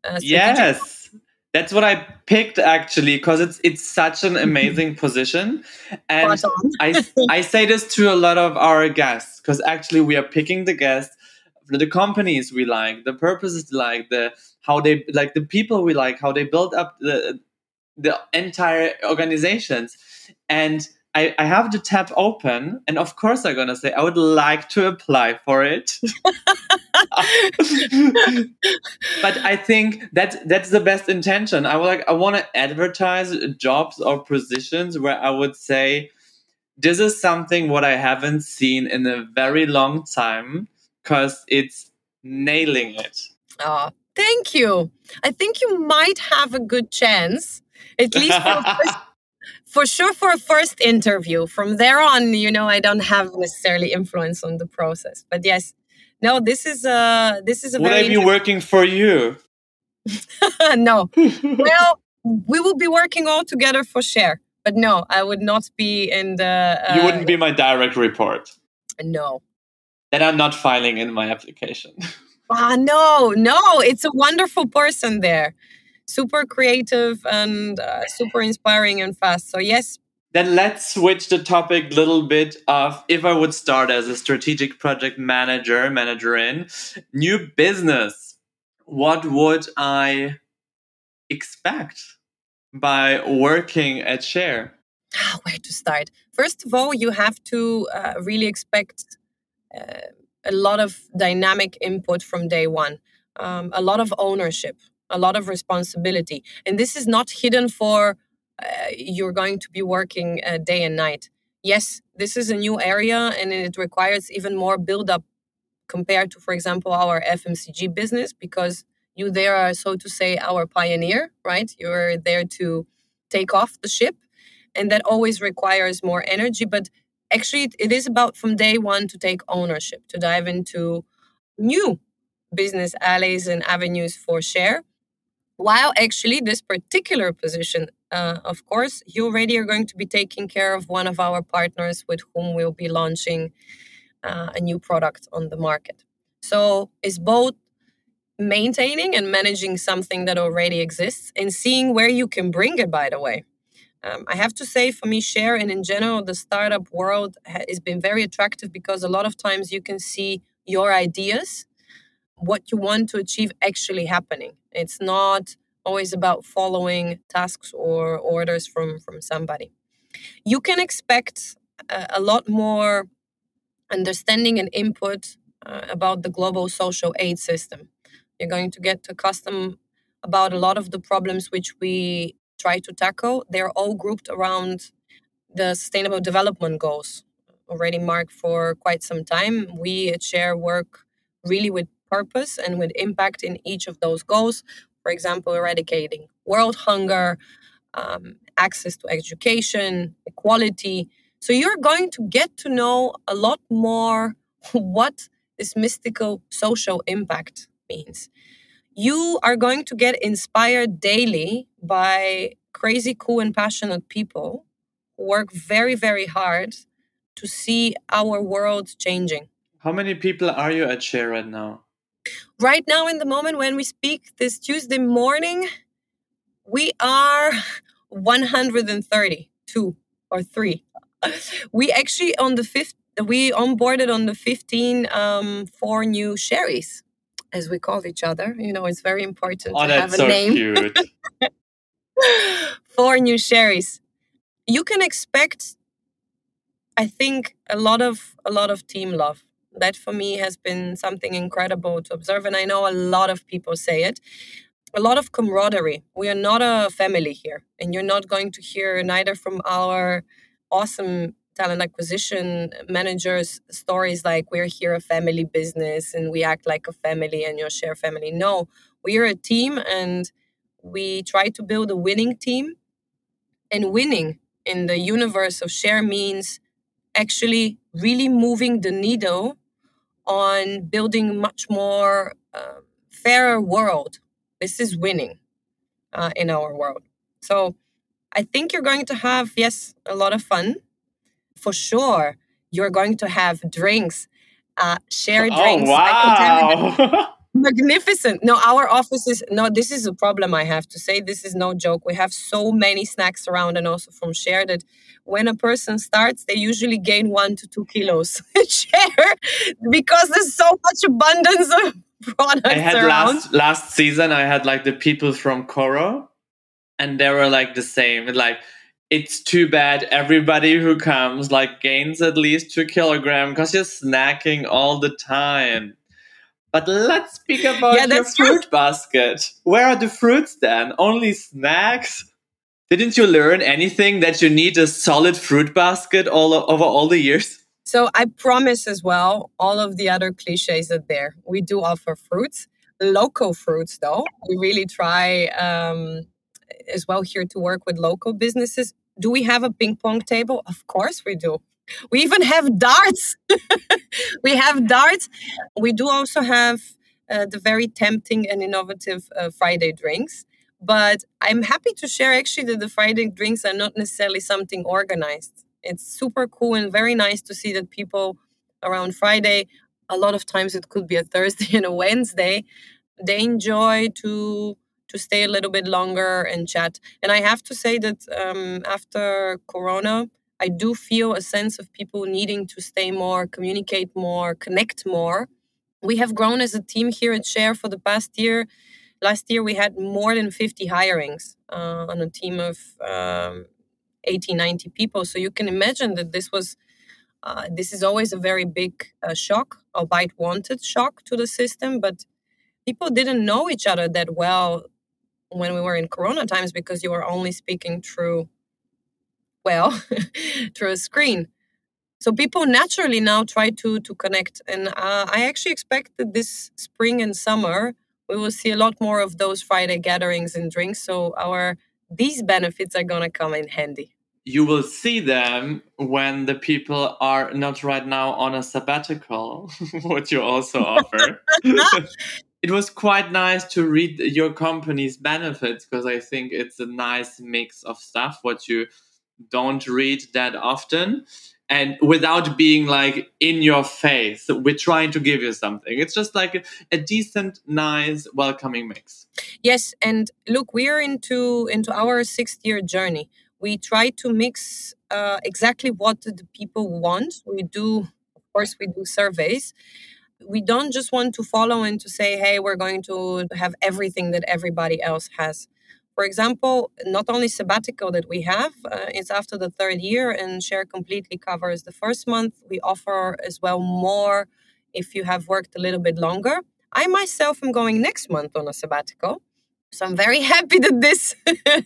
Uh, strategic yes. that's what I picked actually because it's it's such an amazing position, and I I say this to a lot of our guests because actually we are picking the guests, the companies we like, the purposes we like, the how they like the people we like, how they build up the the entire organizations, and I, I have the tab open, and of course I'm gonna say I would like to apply for it. but I think that that's the best intention. I would like I want to advertise jobs or positions where I would say this is something what I haven't seen in a very long time because it's nailing it. Oh, thank you. I think you might have a good chance, at least for for sure for a first interview. From there on, you know, I don't have necessarily influence on the process. But yes, no, this is a this is a. Would I be working for you? no. well, we will be working all together for share. But no, I would not be in the. Uh, you wouldn't be my direct report. No. Then I'm not filing in my application. Ah, no, no, it's a wonderful person there. Super creative and uh, super inspiring and fast. So, yes. Then let's switch the topic a little bit of if I would start as a strategic project manager, manager in new business, what would I expect by working at Share? Ah, where to start? First of all, you have to uh, really expect uh, a lot of dynamic input from day one, um, a lot of ownership, a lot of responsibility. And this is not hidden for uh, you're going to be working uh, day and night. Yes, this is a new area and it requires even more build up compared to, for example, our FMCG business because you there are, so to say, our pioneer, right? You're there to take off the ship. And that always requires more energy. But actually it is about from day one to take ownership to dive into new business alleys and avenues for share while actually this particular position uh, of course you already are going to be taking care of one of our partners with whom we'll be launching uh, a new product on the market. So it's both maintaining and managing something that already exists and seeing where you can bring it by the way um, I have to say, for me, share and in general, the startup world has been very attractive because a lot of times you can see your ideas, what you want to achieve actually happening. It's not always about following tasks or orders from, from somebody. You can expect a, a lot more understanding and input uh, about the global social aid system. You're going to get accustomed about a lot of the problems which we try to tackle, they're all grouped around the Sustainable Development Goals, already marked for quite some time. We at Share work really with purpose and with impact in each of those goals. For example, eradicating world hunger, um, access to education, equality. So you're going to get to know a lot more what this mystical social impact means you are going to get inspired daily by crazy, cool, and passionate people who work very, very hard to see our world changing. How many people are you at Share right now? Right now, in the moment when we speak, this Tuesday morning, we are 132 or three. We actually on the fifth, we onboarded on the 15 um, four new Sharies as we call each other. You know, it's very important oh, to have a so name. Cute. Four new sharies. You can expect, I think, a lot of a lot of team love. That for me has been something incredible to observe, and I know a lot of people say it. A lot of camaraderie. We are not a family here, and you're not going to hear neither from our awesome talent acquisition managers stories like we're here a family business and we act like a family and your share family. No we are a team and we try to build a winning team. And winning in the universe of share means actually really moving the needle on building much more uh, fairer world. This is winning uh, in our world. So i think you're going to have yes a lot of fun for sure you're going to have drinks, uh, share oh, drinks. Wow. magnificent. No, our office is no, this is a problem I have to say. This is no joke. We have so many snacks around and also from share that when a person starts, they usually gain one to two kilos share because there's so much abundance of products I had around. last last season I had like the people from Coro and they were like the same. Like it's too bad everybody who comes like gains at least two kilogram because you're snacking all the time. But let's speak about yeah, your fruit true. basket. Where are the fruits then? Only snacks? Didn't you learn anything that you need a solid fruit basket all over all the years? So I promise as well, all of the other cliches are there. We do offer fruits, local fruits though. We really try um, as well here to work with local businesses. Do we have a ping pong table? Of course we do. We even have darts. we have darts. We do also have uh, the very tempting and innovative uh, Friday drinks. But I'm happy to share actually that the Friday drinks are not necessarily something organized. It's super cool and very nice to see that people around Friday, a lot of times it could be a Thursday and a Wednesday, they enjoy to to stay a little bit longer and chat. And I have to say that um, after Corona, I do feel a sense of people needing to stay more, communicate more, connect more. We have grown as a team here at Share for the past year. Last year, we had more than 50 hirings uh, on a team of um, 80, 90 people. So you can imagine that this was. Uh, this is always a very big uh, shock, albeit wanted shock to the system, but people didn't know each other that well when we were in corona times because you were only speaking through well through a screen. So people naturally now try to to connect, and uh, I actually expect that this spring and summer we will see a lot more of those Friday gatherings and drinks. So our these benefits are gonna come in handy. You will see them when the people are not right now on a sabbatical, what you also offer. it was quite nice to read your company's benefits because I think it's a nice mix of stuff what you don't read that often and without being like in your face we're trying to give you something. It's just like a, a, decent nice welcoming mix. Yes and look we're into into our sixth year journey. We try to mix uh, exactly what the people want. We do of course we do surveys we don't just want to follow and to say hey we're going to have everything that everybody else has for example, not only sabbatical that we have, uh, it's after the third year, and Share completely covers the first month. We offer as well more if you have worked a little bit longer. I myself am going next month on a sabbatical. So I'm very happy that this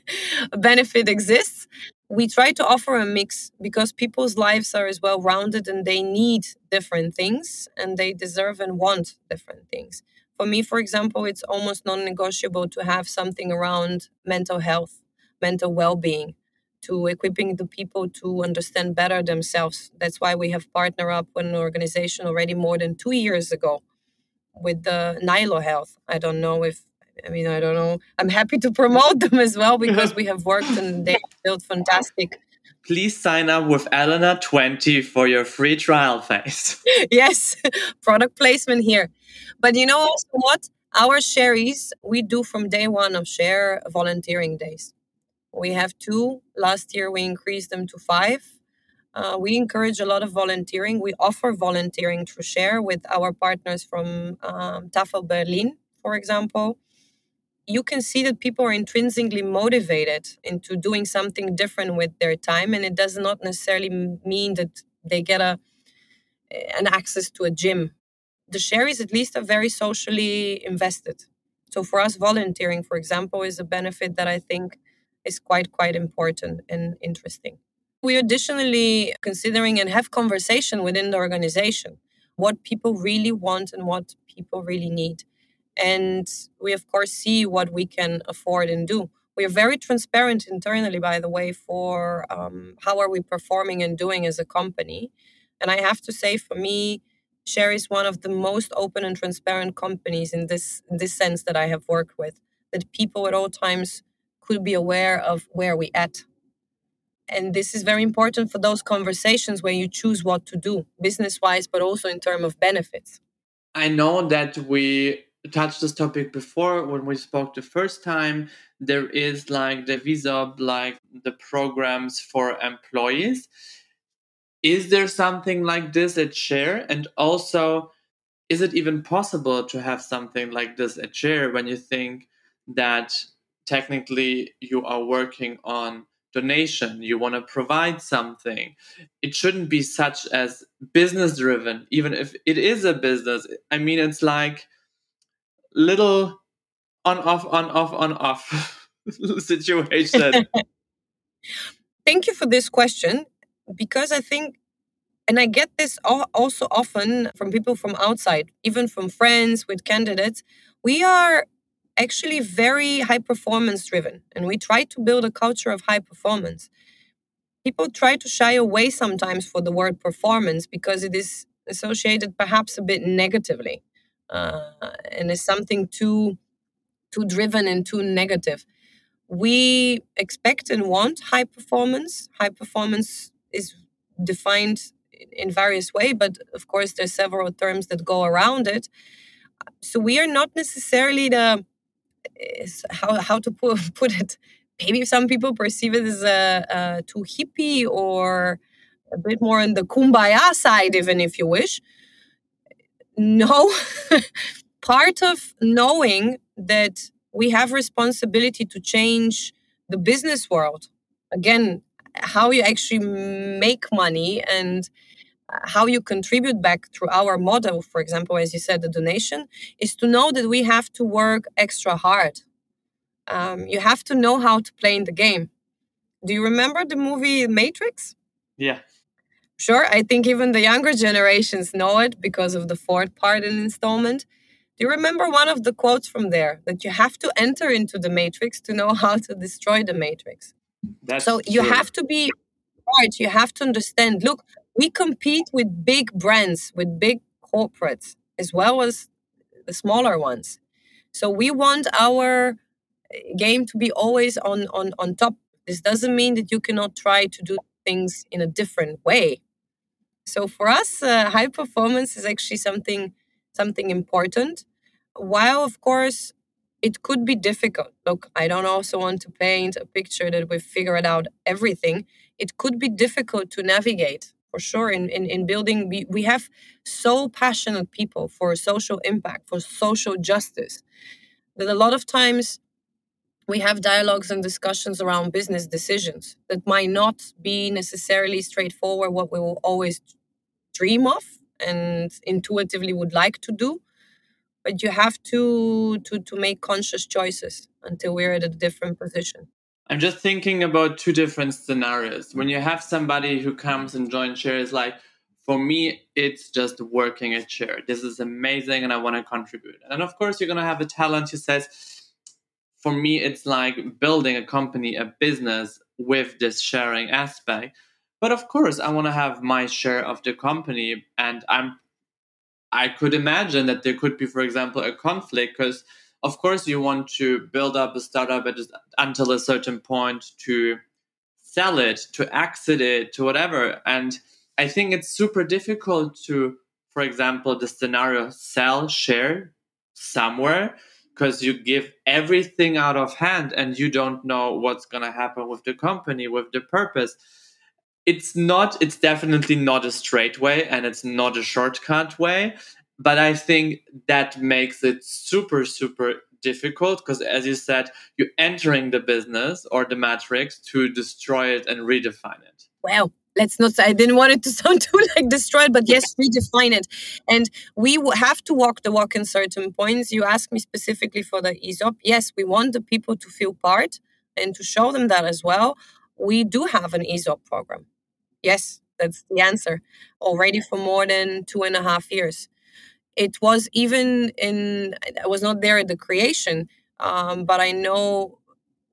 benefit exists. We try to offer a mix because people's lives are as well rounded and they need different things and they deserve and want different things. For me, for example, it's almost non negotiable to have something around mental health, mental well being, to equipping the people to understand better themselves. That's why we have partnered up with an organization already more than two years ago with the Nilo Health. I don't know if I mean, I don't know. I'm happy to promote them as well because we have worked and they built fantastic. Please sign up with Elena 20 for your free trial phase. yes, product placement here. But you know also what? Our Sharies, we do from day one of share volunteering days. We have two. Last year, we increased them to five. Uh, we encourage a lot of volunteering. We offer volunteering through Share with our partners from um, Tafel Berlin, for example. You can see that people are intrinsically motivated into doing something different with their time, and it does not necessarily mean that they get a eh, an access to a gym the Sharies at least are very socially invested. So for us, volunteering, for example, is a benefit that I think is quite quite important and interesting. We additionally considering and have conversation within the organization what people really want and what people really need. And we of course see what we can afford and do. We are very transparent internally, by the way, for um, how are we performing and doing as a company. And I have to say, for me, Share is one of the most open and transparent companies in this in this sense that I have worked with. That people at all times could be aware of where we at. And this is very important for those conversations where you choose what to do, business wise, but also in terms of benefits. I know that we touched this topic before when we spoke the first time. There is like the visa, like the programs for employees. Is there something like this at share? And also is it even possible to have something like this at share when you think that technically you are working on donation you want to provide something? It shouldn't be such as business driven even if it is a business. I mean it's like little on off on off on off situation thank you for this question because I think, and I get this also often from people from outside, even from friends with candidates, we are actually very high performance driven and we try to build a culture of high performance. people try to shy away sometimes for the word performance because it is associated perhaps a bit negatively Uh, and is something too too driven and too negative. We expect and want high performance. High performance is defined in various way but of course there's several terms that go around it. So we are not necessarily the how how to put, put it. Maybe some people perceive it as a, a too hippie or a bit more on the kumbaya side, even if you wish. No, part of knowing that we have responsibility to change the business world. Again, how you actually make money and how you contribute back through our model, for example, as you said, the donation, is to know that we have to work extra hard. Um, you have to know how to play in the game. Do you remember the movie Matrix? Yeah. Sure. I think even the younger generations know it because of the fourth part in installment. Do you remember one of the quotes from there that you have to enter into the matrix to know how to destroy the matrix? That's so you true. have to be smart. You have to understand. Look, we compete with big brands, with big corporates, as well as the smaller ones. So we want our game to be always on on on top. This doesn't mean that you cannot try to do things in a different way. So for us, uh, high performance is actually something something important. While of course it could be difficult. Look, I don't also want to paint a picture that we've figured out everything. It could be difficult to navigate for sure in, in, in building we, we have so passionate people for social impact for social justice that a lot of times we have dialogues and discussions around business decisions that might not be necessarily straightforward what we will always dream of and intuitively would like to do but you have to to to make conscious choices until we're at a different position I'm just thinking about two different scenarios. When you have somebody who comes and joins Share, is like, for me, it's just working at Share. This is amazing and I want to contribute. And of course, you're going to have a talent who says, for me, it's like building a company, a business with this sharing aspect. But of course, I want to have my share of the company. And I'm I could imagine that there could be, for example, a conflict because of course you want to build up a startup at, until a certain point to sell it to exit it to whatever and i think it's super difficult to for example the scenario sell share somewhere because you give everything out of hand and you don't know what's going to happen with the company with the purpose it's not it's definitely not a straight way and it's not a shortcut way but I think that makes it super, super difficult because, as you said, you're entering the business or the matrix to destroy it and redefine it. Well, let's not say I didn't want it to sound too like destroyed, but yes, redefine it. And we have to walk the walk in certain points. You asked me specifically for the ESOP. Yes, we want the people to feel part and to show them that as well. We do have an ESOP program. Yes, that's the answer. Already for more than two and a half years. It was even in i was not there at the creation um, but i know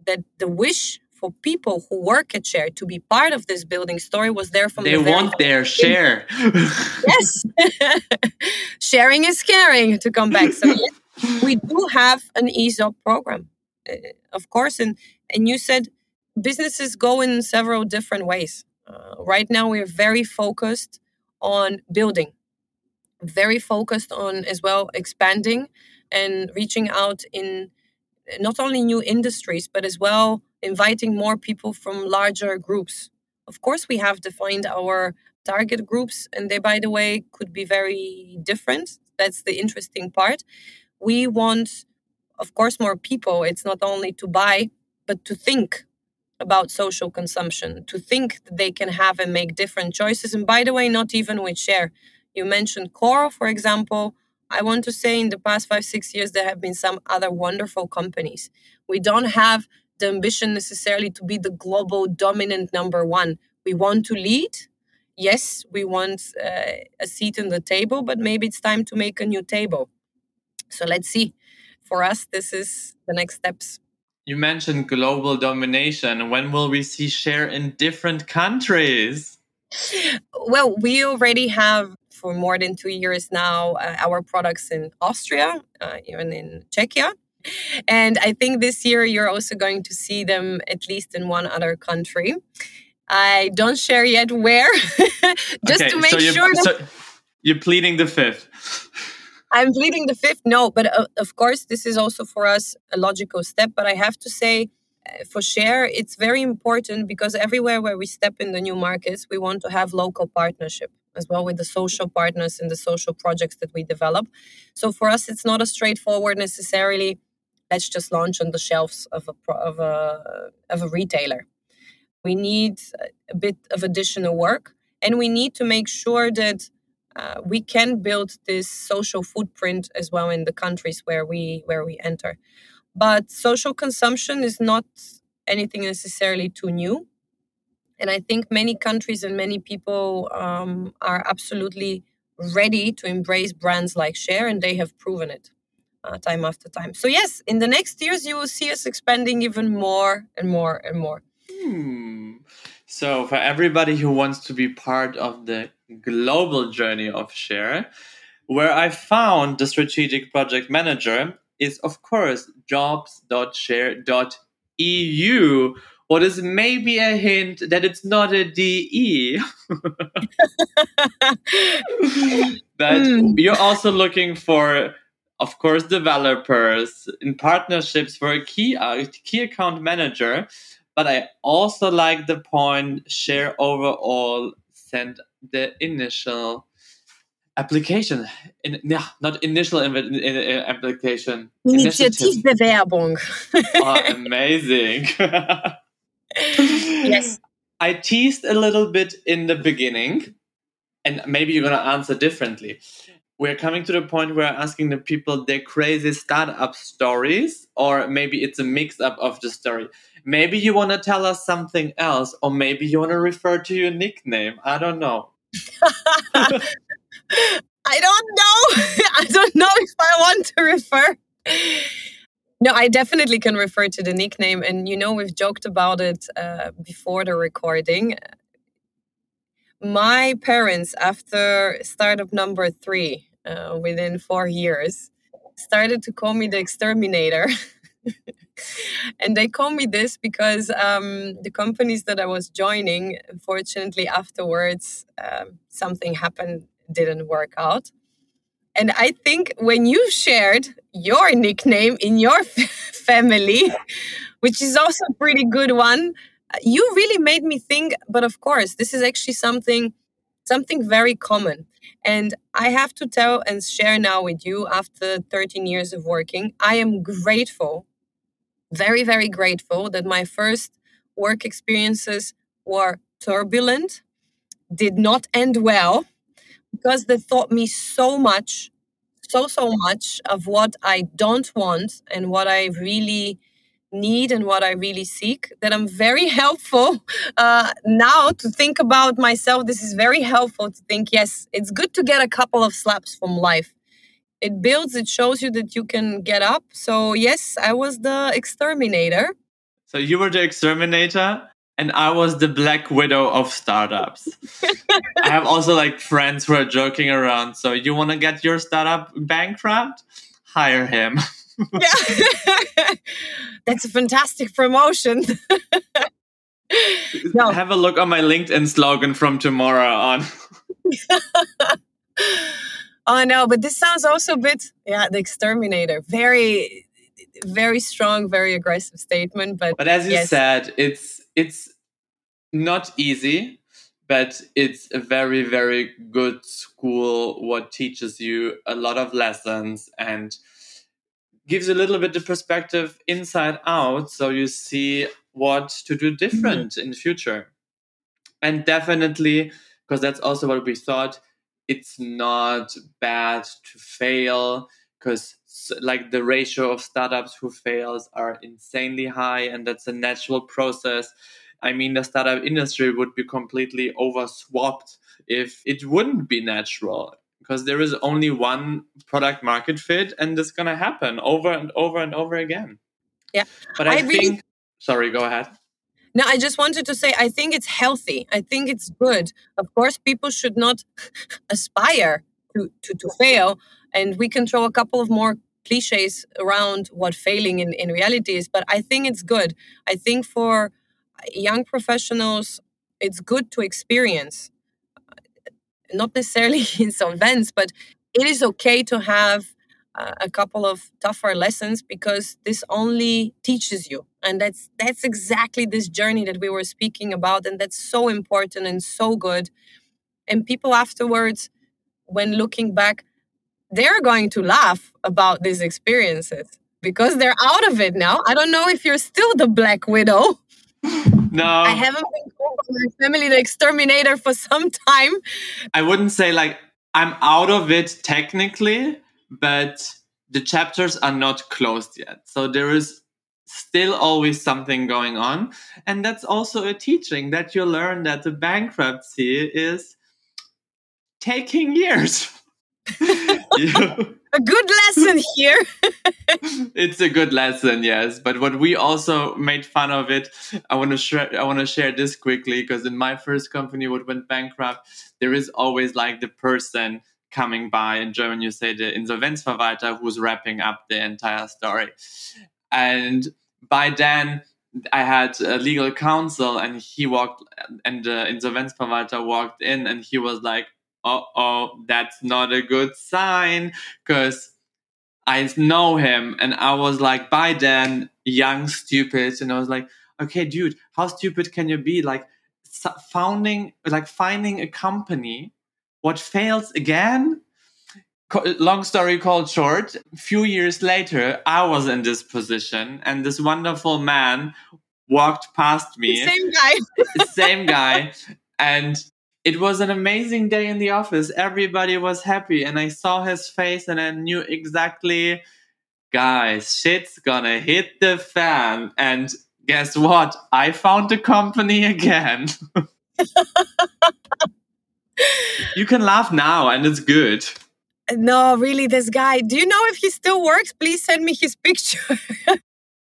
that the wish for people who work at share to be part of this building story was there from the they the want their share. Yes. Sharing is caring to come back. So yes, we do have an esop program uh, of course. And and you said businesses go in several different ways. Uh, right now we're very focused on building very focused on as well expanding and reaching out in not only new industries but as well inviting more people from larger groups. Of course we have defined our target groups and they by the way could be very different. That's the interesting part. We want of course more people. It's not only to buy but to think about social consumption to think that they can have and make different choices and by the way not even with share you mentioned Coro, for example. I want to say in the past five, six years, there have been some other wonderful companies. We don't have the ambition necessarily to be the global dominant number one. We want to lead. Yes, we want uh, a seat in the table, but maybe it's time to make a new table. So let's see. For us, this is the next steps. You mentioned global domination. When will we see share in different countries? Well, we already have for more than two years now uh, our products in Austria, uh, even in Czechia. And I think this year you're also going to see them at least in one other country. I don't share yet where, just okay, to make so sure. That- so you're pleading the fifth. I'm pleading the fifth. No, but uh, of course, this is also for us a logical step. But I have to say, uh, for share, it's very important because everywhere where we step in the new markets, we want to have local partnership as well with the social partners and the social projects that we develop. So for us, it's not a straightforward necessarily. Let's just launch on the shelves of a of a of a retailer. We need a bit of additional work, and we need to make sure that uh, we can build this social footprint as well in the countries where we where we enter. But social consumption is not anything necessarily too new, and I think many countries and many people um, are absolutely ready to embrace brands like Share, and they have proven it. Uh, time after time. So yes, in the next years you will see us expanding even more and more and more. Hmm. So for everybody who wants to be part of the global journey of Share, where I found the strategic project manager is, of course, jobs.share.eu. What is maybe a hint that it's not a DE. but mm. you're also looking for, of course, developers in partnerships for a key, uh, key account manager. But I also like the point share overall send the initial application. In, yeah, not initial in, in, in, application. Initiativbewerbung. oh, amazing. yes. I teased a little bit in the beginning, and maybe you're going to answer differently. We're coming to the point where asking the people their crazy startup stories, or maybe it's a mix up of the story. Maybe you want to tell us something else, or maybe you want to refer to your nickname. I don't know. I don't know. I don't know if I want to refer. No, I definitely can refer to the nickname. And, you know, we've joked about it uh, before the recording. My parents, after startup number three, uh, within four years, started to call me the exterminator. and they call me this because um, the companies that I was joining, unfortunately, afterwards, um, something happened, didn't work out. And I think when you shared your nickname in your family, which is also a pretty good one, you really made me think. But of course, this is actually something something very common. And I have to tell and share now with you after 13 years of working, I am grateful very, very grateful that my first work experiences were turbulent, did not end well, because they taught me so much, so, so much of what I don't want and what I really need and what I really seek that I'm very helpful uh, now to think about myself. This is very helpful to think, yes, it's good to get a couple of slaps from life it builds it shows you that you can get up. So yes i was the exterminator. So you were the exterminator and i was the black widow of startups. I have also like friends who are joking around. So you want to get your startup bankrupt? Hire him. Yeah that's a fantastic promotion. No. have a look on my linkedin slogan from tomorrow on Oh no, but this sounds also a bit yeah, the exterminator. Very very strong, very aggressive statement. But But as you yes. said, it's it's not easy, but it's a very, very good school what teaches you a lot of lessons and gives a little bit of perspective inside out so you see what to do different mm-hmm. in the future. And definitely, because that's also what we thought, it's not bad to fail because like the ratio of startups who fails are insanely high and that's a natural process i mean the startup industry would be completely overswapped if it wouldn't be natural because there is only one product market fit and it's going to happen over and over and over again Yeah. But I, I think, really, sorry, go ahead. No, I just wanted to say I think it's healthy. I think it's good. Of course, people should not aspire to, to, to fail. And we can throw a couple of more cliches around what failing in, in reality is, but I think it's good. I think for young professionals, it's good to experience, not necessarily in some events, but it is okay to have uh, a couple of tougher lessons because this only teaches you. And that's that's exactly this journey that we were speaking about and that's so important and so good. And people afterwards when looking back they're going to laugh about these experiences because they're out of it now. I don't know if you're still the black widow. No. I haven't been called by my family the exterminator for some time. I wouldn't say like i'm out of it technically but the chapters are not closed yet so there is still always something going on and that's also a teaching that you learn that the bankruptcy is taking years a good lesson here. it's a good lesson, yes. But what we also made fun of it, I want to share. I want to share this quickly because in my first company, what went bankrupt, there is always like the person coming by. In German, you say the Insolvenzverwalter who's wrapping up the entire story. And by then, I had a legal counsel, and he walked, and the Insolvenzverwalter walked in, and he was like, "Oh, oh, that's not a good sign," because I know him, and I was like, by then, young, stupid, and I was like, "Okay, dude, how stupid can you be? Like, founding, like finding a company, what fails again." long story called short, a few years later, I was in this position, and this wonderful man walked past me. Same guy. same guy. And it was an amazing day in the office. Everybody was happy, and I saw his face, and I knew exactly, guys, shit's gonna hit the fan. And guess what? I found the company again. you can laugh now, and it's good. No, really, this guy. Do you know if he still works? Please send me his picture.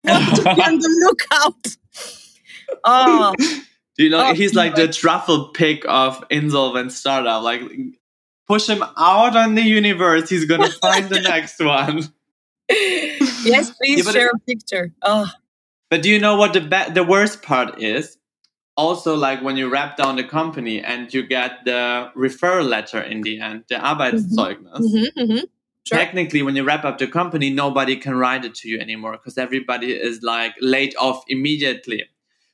Want to be on the lookout. Oh. Do you know oh, he's like the truffle pick of insolvent startup? Like, push him out on the universe. He's gonna find the next one. yes, please yeah, share it, a picture. Oh. But do you know what the be- the worst part is? Also like when you wrap down the company and you get the referral letter in the end, the Arbeitszeugnis. Mm-hmm, mm-hmm. Sure. Technically, when you wrap up the company, nobody can write it to you anymore because everybody is like laid off immediately.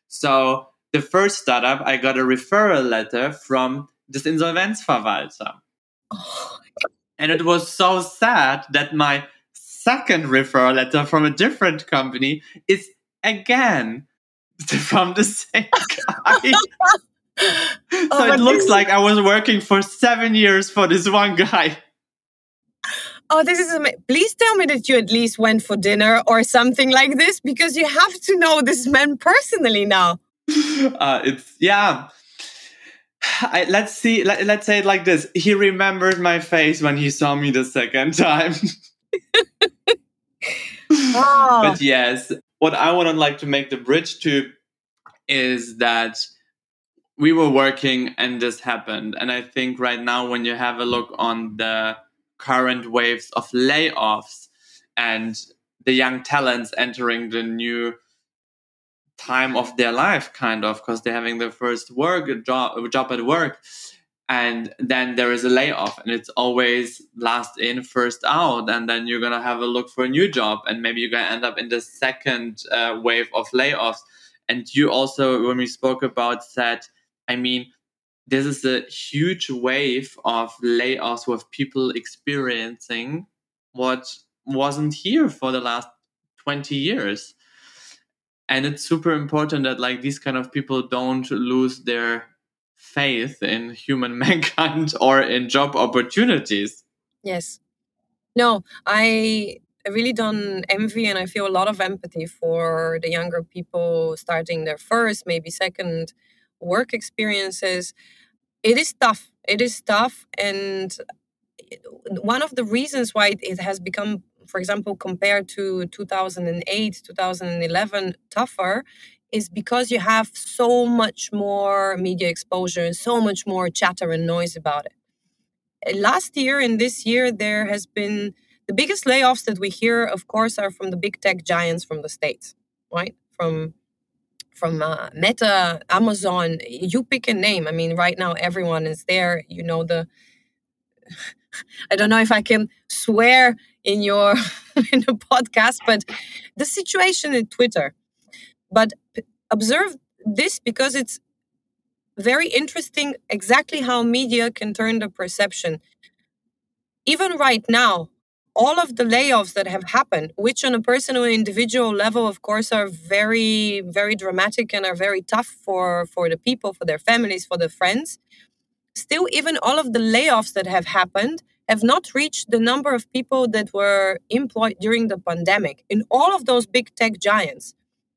So the first startup, I got a referral letter from this Insolvenzverwalter. Oh and it was so sad that my second referral letter from a different company is again from the same guy. so oh, it looks like I was working for seven years for this one guy. Oh, this is amazing. Please tell me that you at least went for dinner or something like this because you have to know this man personally now. Uh, it's, yeah. I, let's see, let, let's say it like this. He remembered my face when he saw me the second time. oh. But yes, what I would like to make the bridge to is that we were working and this happened. And I think right now, when you have a look on the current waves of layoffs and the young talents entering the new time of their life, kind of, because they're having their first work job, job at work. And then there is a layoff, and it's always last in, first out. And then you're going to have a look for a new job, and maybe you're going to end up in the second uh, wave of layoffs. And you also, when we spoke about that, I mean, this is a huge wave of layoffs with people experiencing what wasn't here for the last 20 years and it's super important that like these kind of people don't lose their faith in human mankind or in job opportunities. Yes. No, I really don't envy and I feel a lot of empathy for the younger people starting their first, maybe second work experiences. It is tough. It is tough. And one of the reasons why it has become for example, compared to 2008, 2011, tougher is because you have so much more media exposure and so much more chatter and noise about it. Uh, last year and this year, there has been the biggest layoffs that we hear, of course, are from the big tech giants from the States, right? From from uh, Meta, Amazon, you pick a name. I mean, right now everyone is there. You know the. I don't know if I can swear in your in the podcast, but the situation in Twitter. But observe this because it's very interesting exactly how media can turn the perception. Even right now, all of the layoffs that have happened, which on a personal individual level, of course, are very, very dramatic and are very tough for, for the people, for their families, for their friends, still, even all of the layoffs that have happened have not reached the number of people that were employed during the pandemic in all of those big tech giants,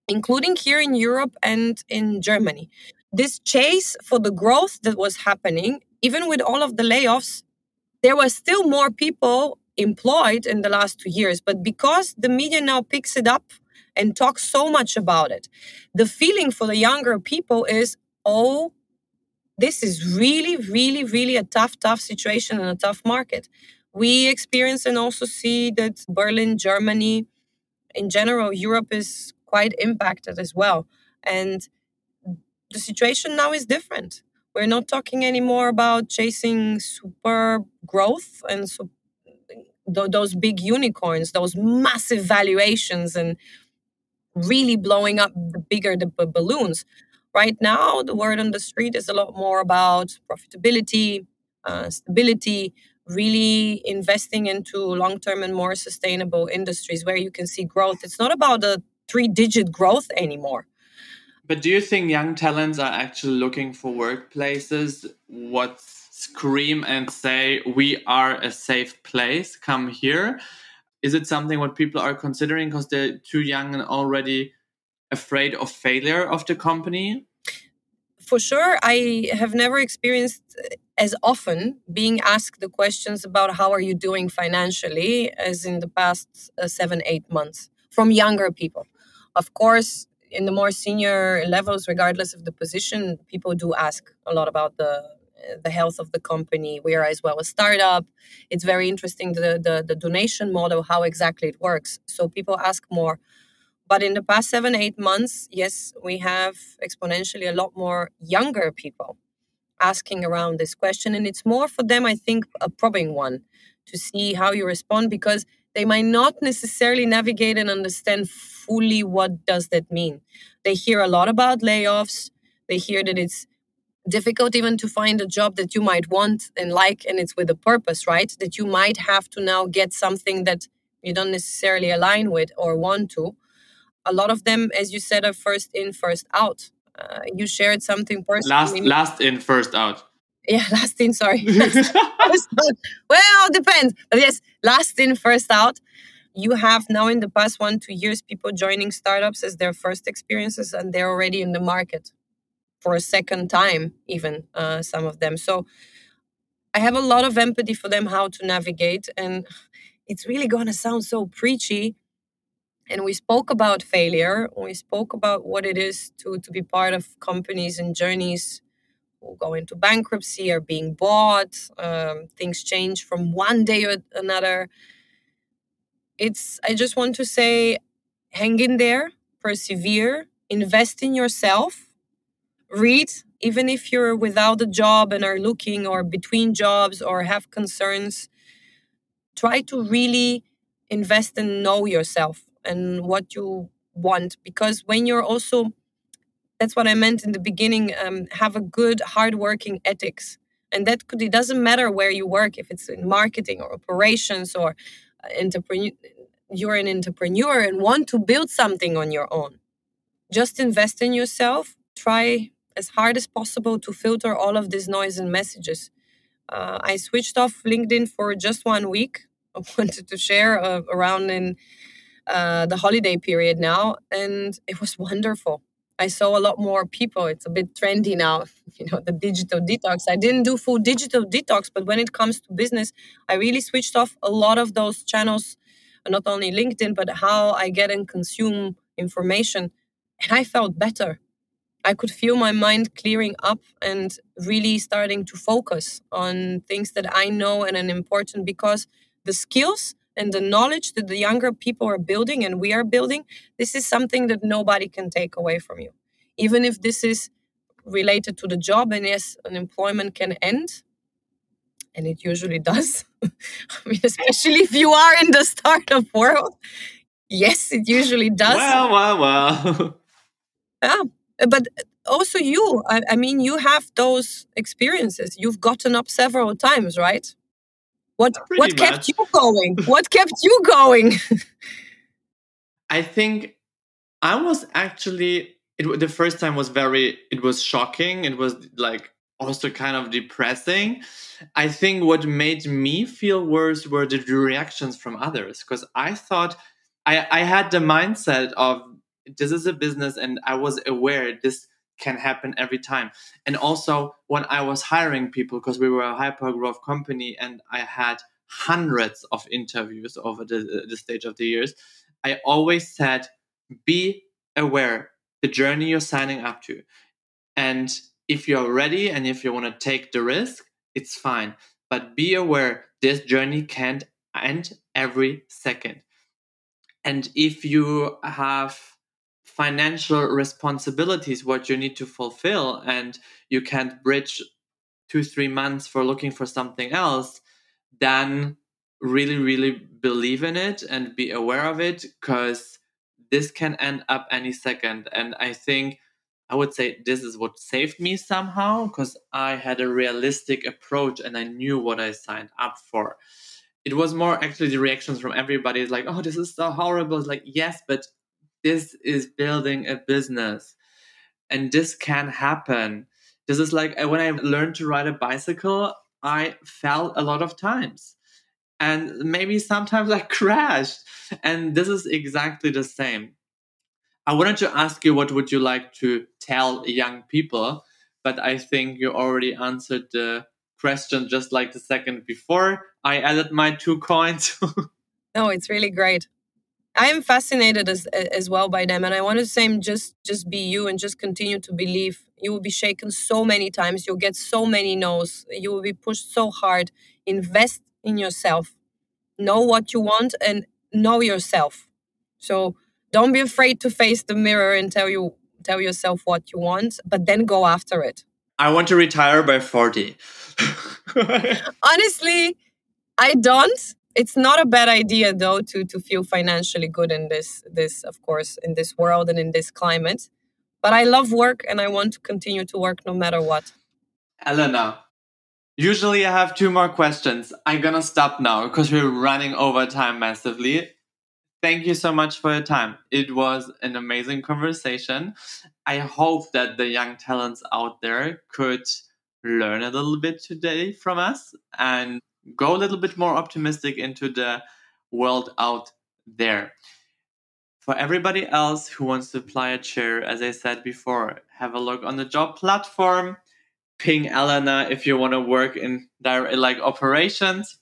including here in Europe and in Germany. This chase for the growth that was happening, even with all of the layoffs, there were still more people employed in the last two years. But because the media now picks it up and talks so much about it, the feeling for the younger people is, oh, this is really, really, really a tough, tough situation and a tough market. We experience and also see that Berlin, Germany, in general, Europe is quite impacted as well. And the situation now is different. We're not talking anymore about chasing super growth and super th- those big unicorns, those massive valuations, and really blowing up the bigger the b- balloons. Right now, the word on the street is a lot more about profitability, uh, stability, really investing into long term and more sustainable industries where you can see growth. It's not about the three digit growth anymore. But do you think young talents are actually looking for workplaces? what scream and say we are a safe place come here is it something what people are considering because they're too young and already afraid of failure of the company for sure i have never experienced as often being asked the questions about how are you doing financially as in the past uh, seven eight months from younger people of course in the more senior levels regardless of the position people do ask a lot about the uh, the health of the company. We are as well a startup. It's very interesting the, the, the donation model, how exactly it works. So people ask more. But in the past seven, eight months, yes, we have exponentially a lot more younger people asking around this question. And it's more for them, I think, a probing one to see how you respond because they might not necessarily navigate and understand fully what does that mean. They hear a lot about layoffs. They hear that it's difficult even to find a job that you might want and like and it's with a purpose right? That you might have to now get something that you don't necessarily align with or want to. A lot of them as you said are first in first out. Uh, you shared something personally last last in first out yeah last in sorry well depends but yes last in first out you have now in the past one two years people joining startups as their first experiences and they're already in the market for a second time, even uh, some of them. So I have a lot of empathy for them how to navigate. And it's really going to sound so preachy. And we spoke about failure. We spoke about what it is to, to be part of companies and journeys go into bankruptcy or being bought. Um, things change from one day or another. It's, I just want to say, hang in there, persevere, invest in yourself read even if you're without a job and are looking or between jobs or have concerns try to really invest and know yourself and what you want because when you're also that's what i meant in the beginning um, have a good hardworking ethics and that could it doesn't matter where you work if it's in marketing or operations or uh, entrepreneur you're an entrepreneur and want to build something on your own just invest in yourself try as hard as possible to filter all of this noise and messages. Uh, I switched off LinkedIn for just one week. I wanted to share uh, around in uh, the holiday period now, and it was wonderful. I saw a lot more people. It's a bit trendy now, you know, the digital detox. I didn't do full digital detox, but when it comes to business, I really switched off a lot of those channels not only LinkedIn, but how I get and consume information. And I felt better. I could feel my mind clearing up and really starting to focus on things that I know and are important because the skills and the knowledge that the younger people are building and we are building, this is something that nobody can take away from you. Even if this is related to the job and yes, unemployment can end, and it usually does. I mean, especially if you are in the startup world. Yes, it usually does. Wow, wow, wow. yeah, but also you. I, I mean, you have those experiences. You've gotten up several times, right? What uh, what kept you going? what kept you going? I think I was actually it, the first time was very it was shocking. It was like also kind of depressing. I think what made me feel worse were the reactions from others because I thought I, I had the mindset of this is a business and I was aware this can happen every time. And also when I was hiring people, because we were a hyper growth company and I had hundreds of interviews over the, uh, the stage of the years, I always said, be aware the journey you're signing up to. And if you're ready and if you want to take the risk, it's fine. But be aware this journey can't end every second. And if you have financial responsibilities, what you need to fulfill, and you can't bridge two, three months for looking for something else, then really, really believe in it and be aware of it because this can end up any second. And I think I would say this is what saved me somehow because I had a realistic approach and I knew what I signed up for. It was more actually the reactions from everybody is like, oh, this is so horrible. It's like, yes, but this is building a business and this can happen. This is like uh, when I learned to ride a bicycle, I fell a lot of times. And maybe sometimes I crashed. And this is exactly the same I wanted to ask you what would you like to tell young people, but I think you already answered the question just like the second before. I added my two coins. no, it's really great. I am fascinated as as well by them, and I want to say, just just be you and just continue to believe. You will be shaken so many times. You'll get so many no's. You will be pushed so hard. Invest in yourself. Know what you want and know yourself. So don't be afraid to face the mirror and tell you tell yourself what you want but then go after it i want to retire by 40 honestly i don't it's not a bad idea though to to feel financially good in this this of course in this world and in this climate but i love work and i want to continue to work no matter what elena usually i have two more questions i'm gonna stop now because we're running over time massively Thank you so much for your time. It was an amazing conversation. I hope that the young talents out there could learn a little bit today from us and go a little bit more optimistic into the world out there. For everybody else who wants to apply a share, as I said before, have a look on the job platform. Ping Elena if you want to work in direct like operations.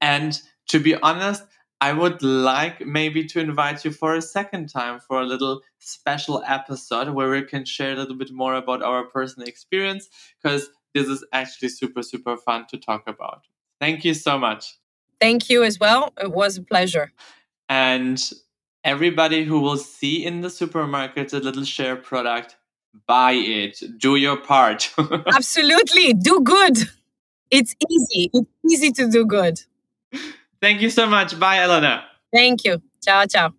And to be honest, I would like maybe to invite you for a second time for a little special episode where we can share a little bit more about our personal experience because this is actually super, super fun to talk about. Thank you so much. Thank you as well. It was a pleasure. And everybody who will see in the supermarket a little share product, buy it. Do your part. Absolutely. Do good. It's easy. It's easy to do good. Thank you so much. Bye, Elena. Thank you. Ciao, ciao.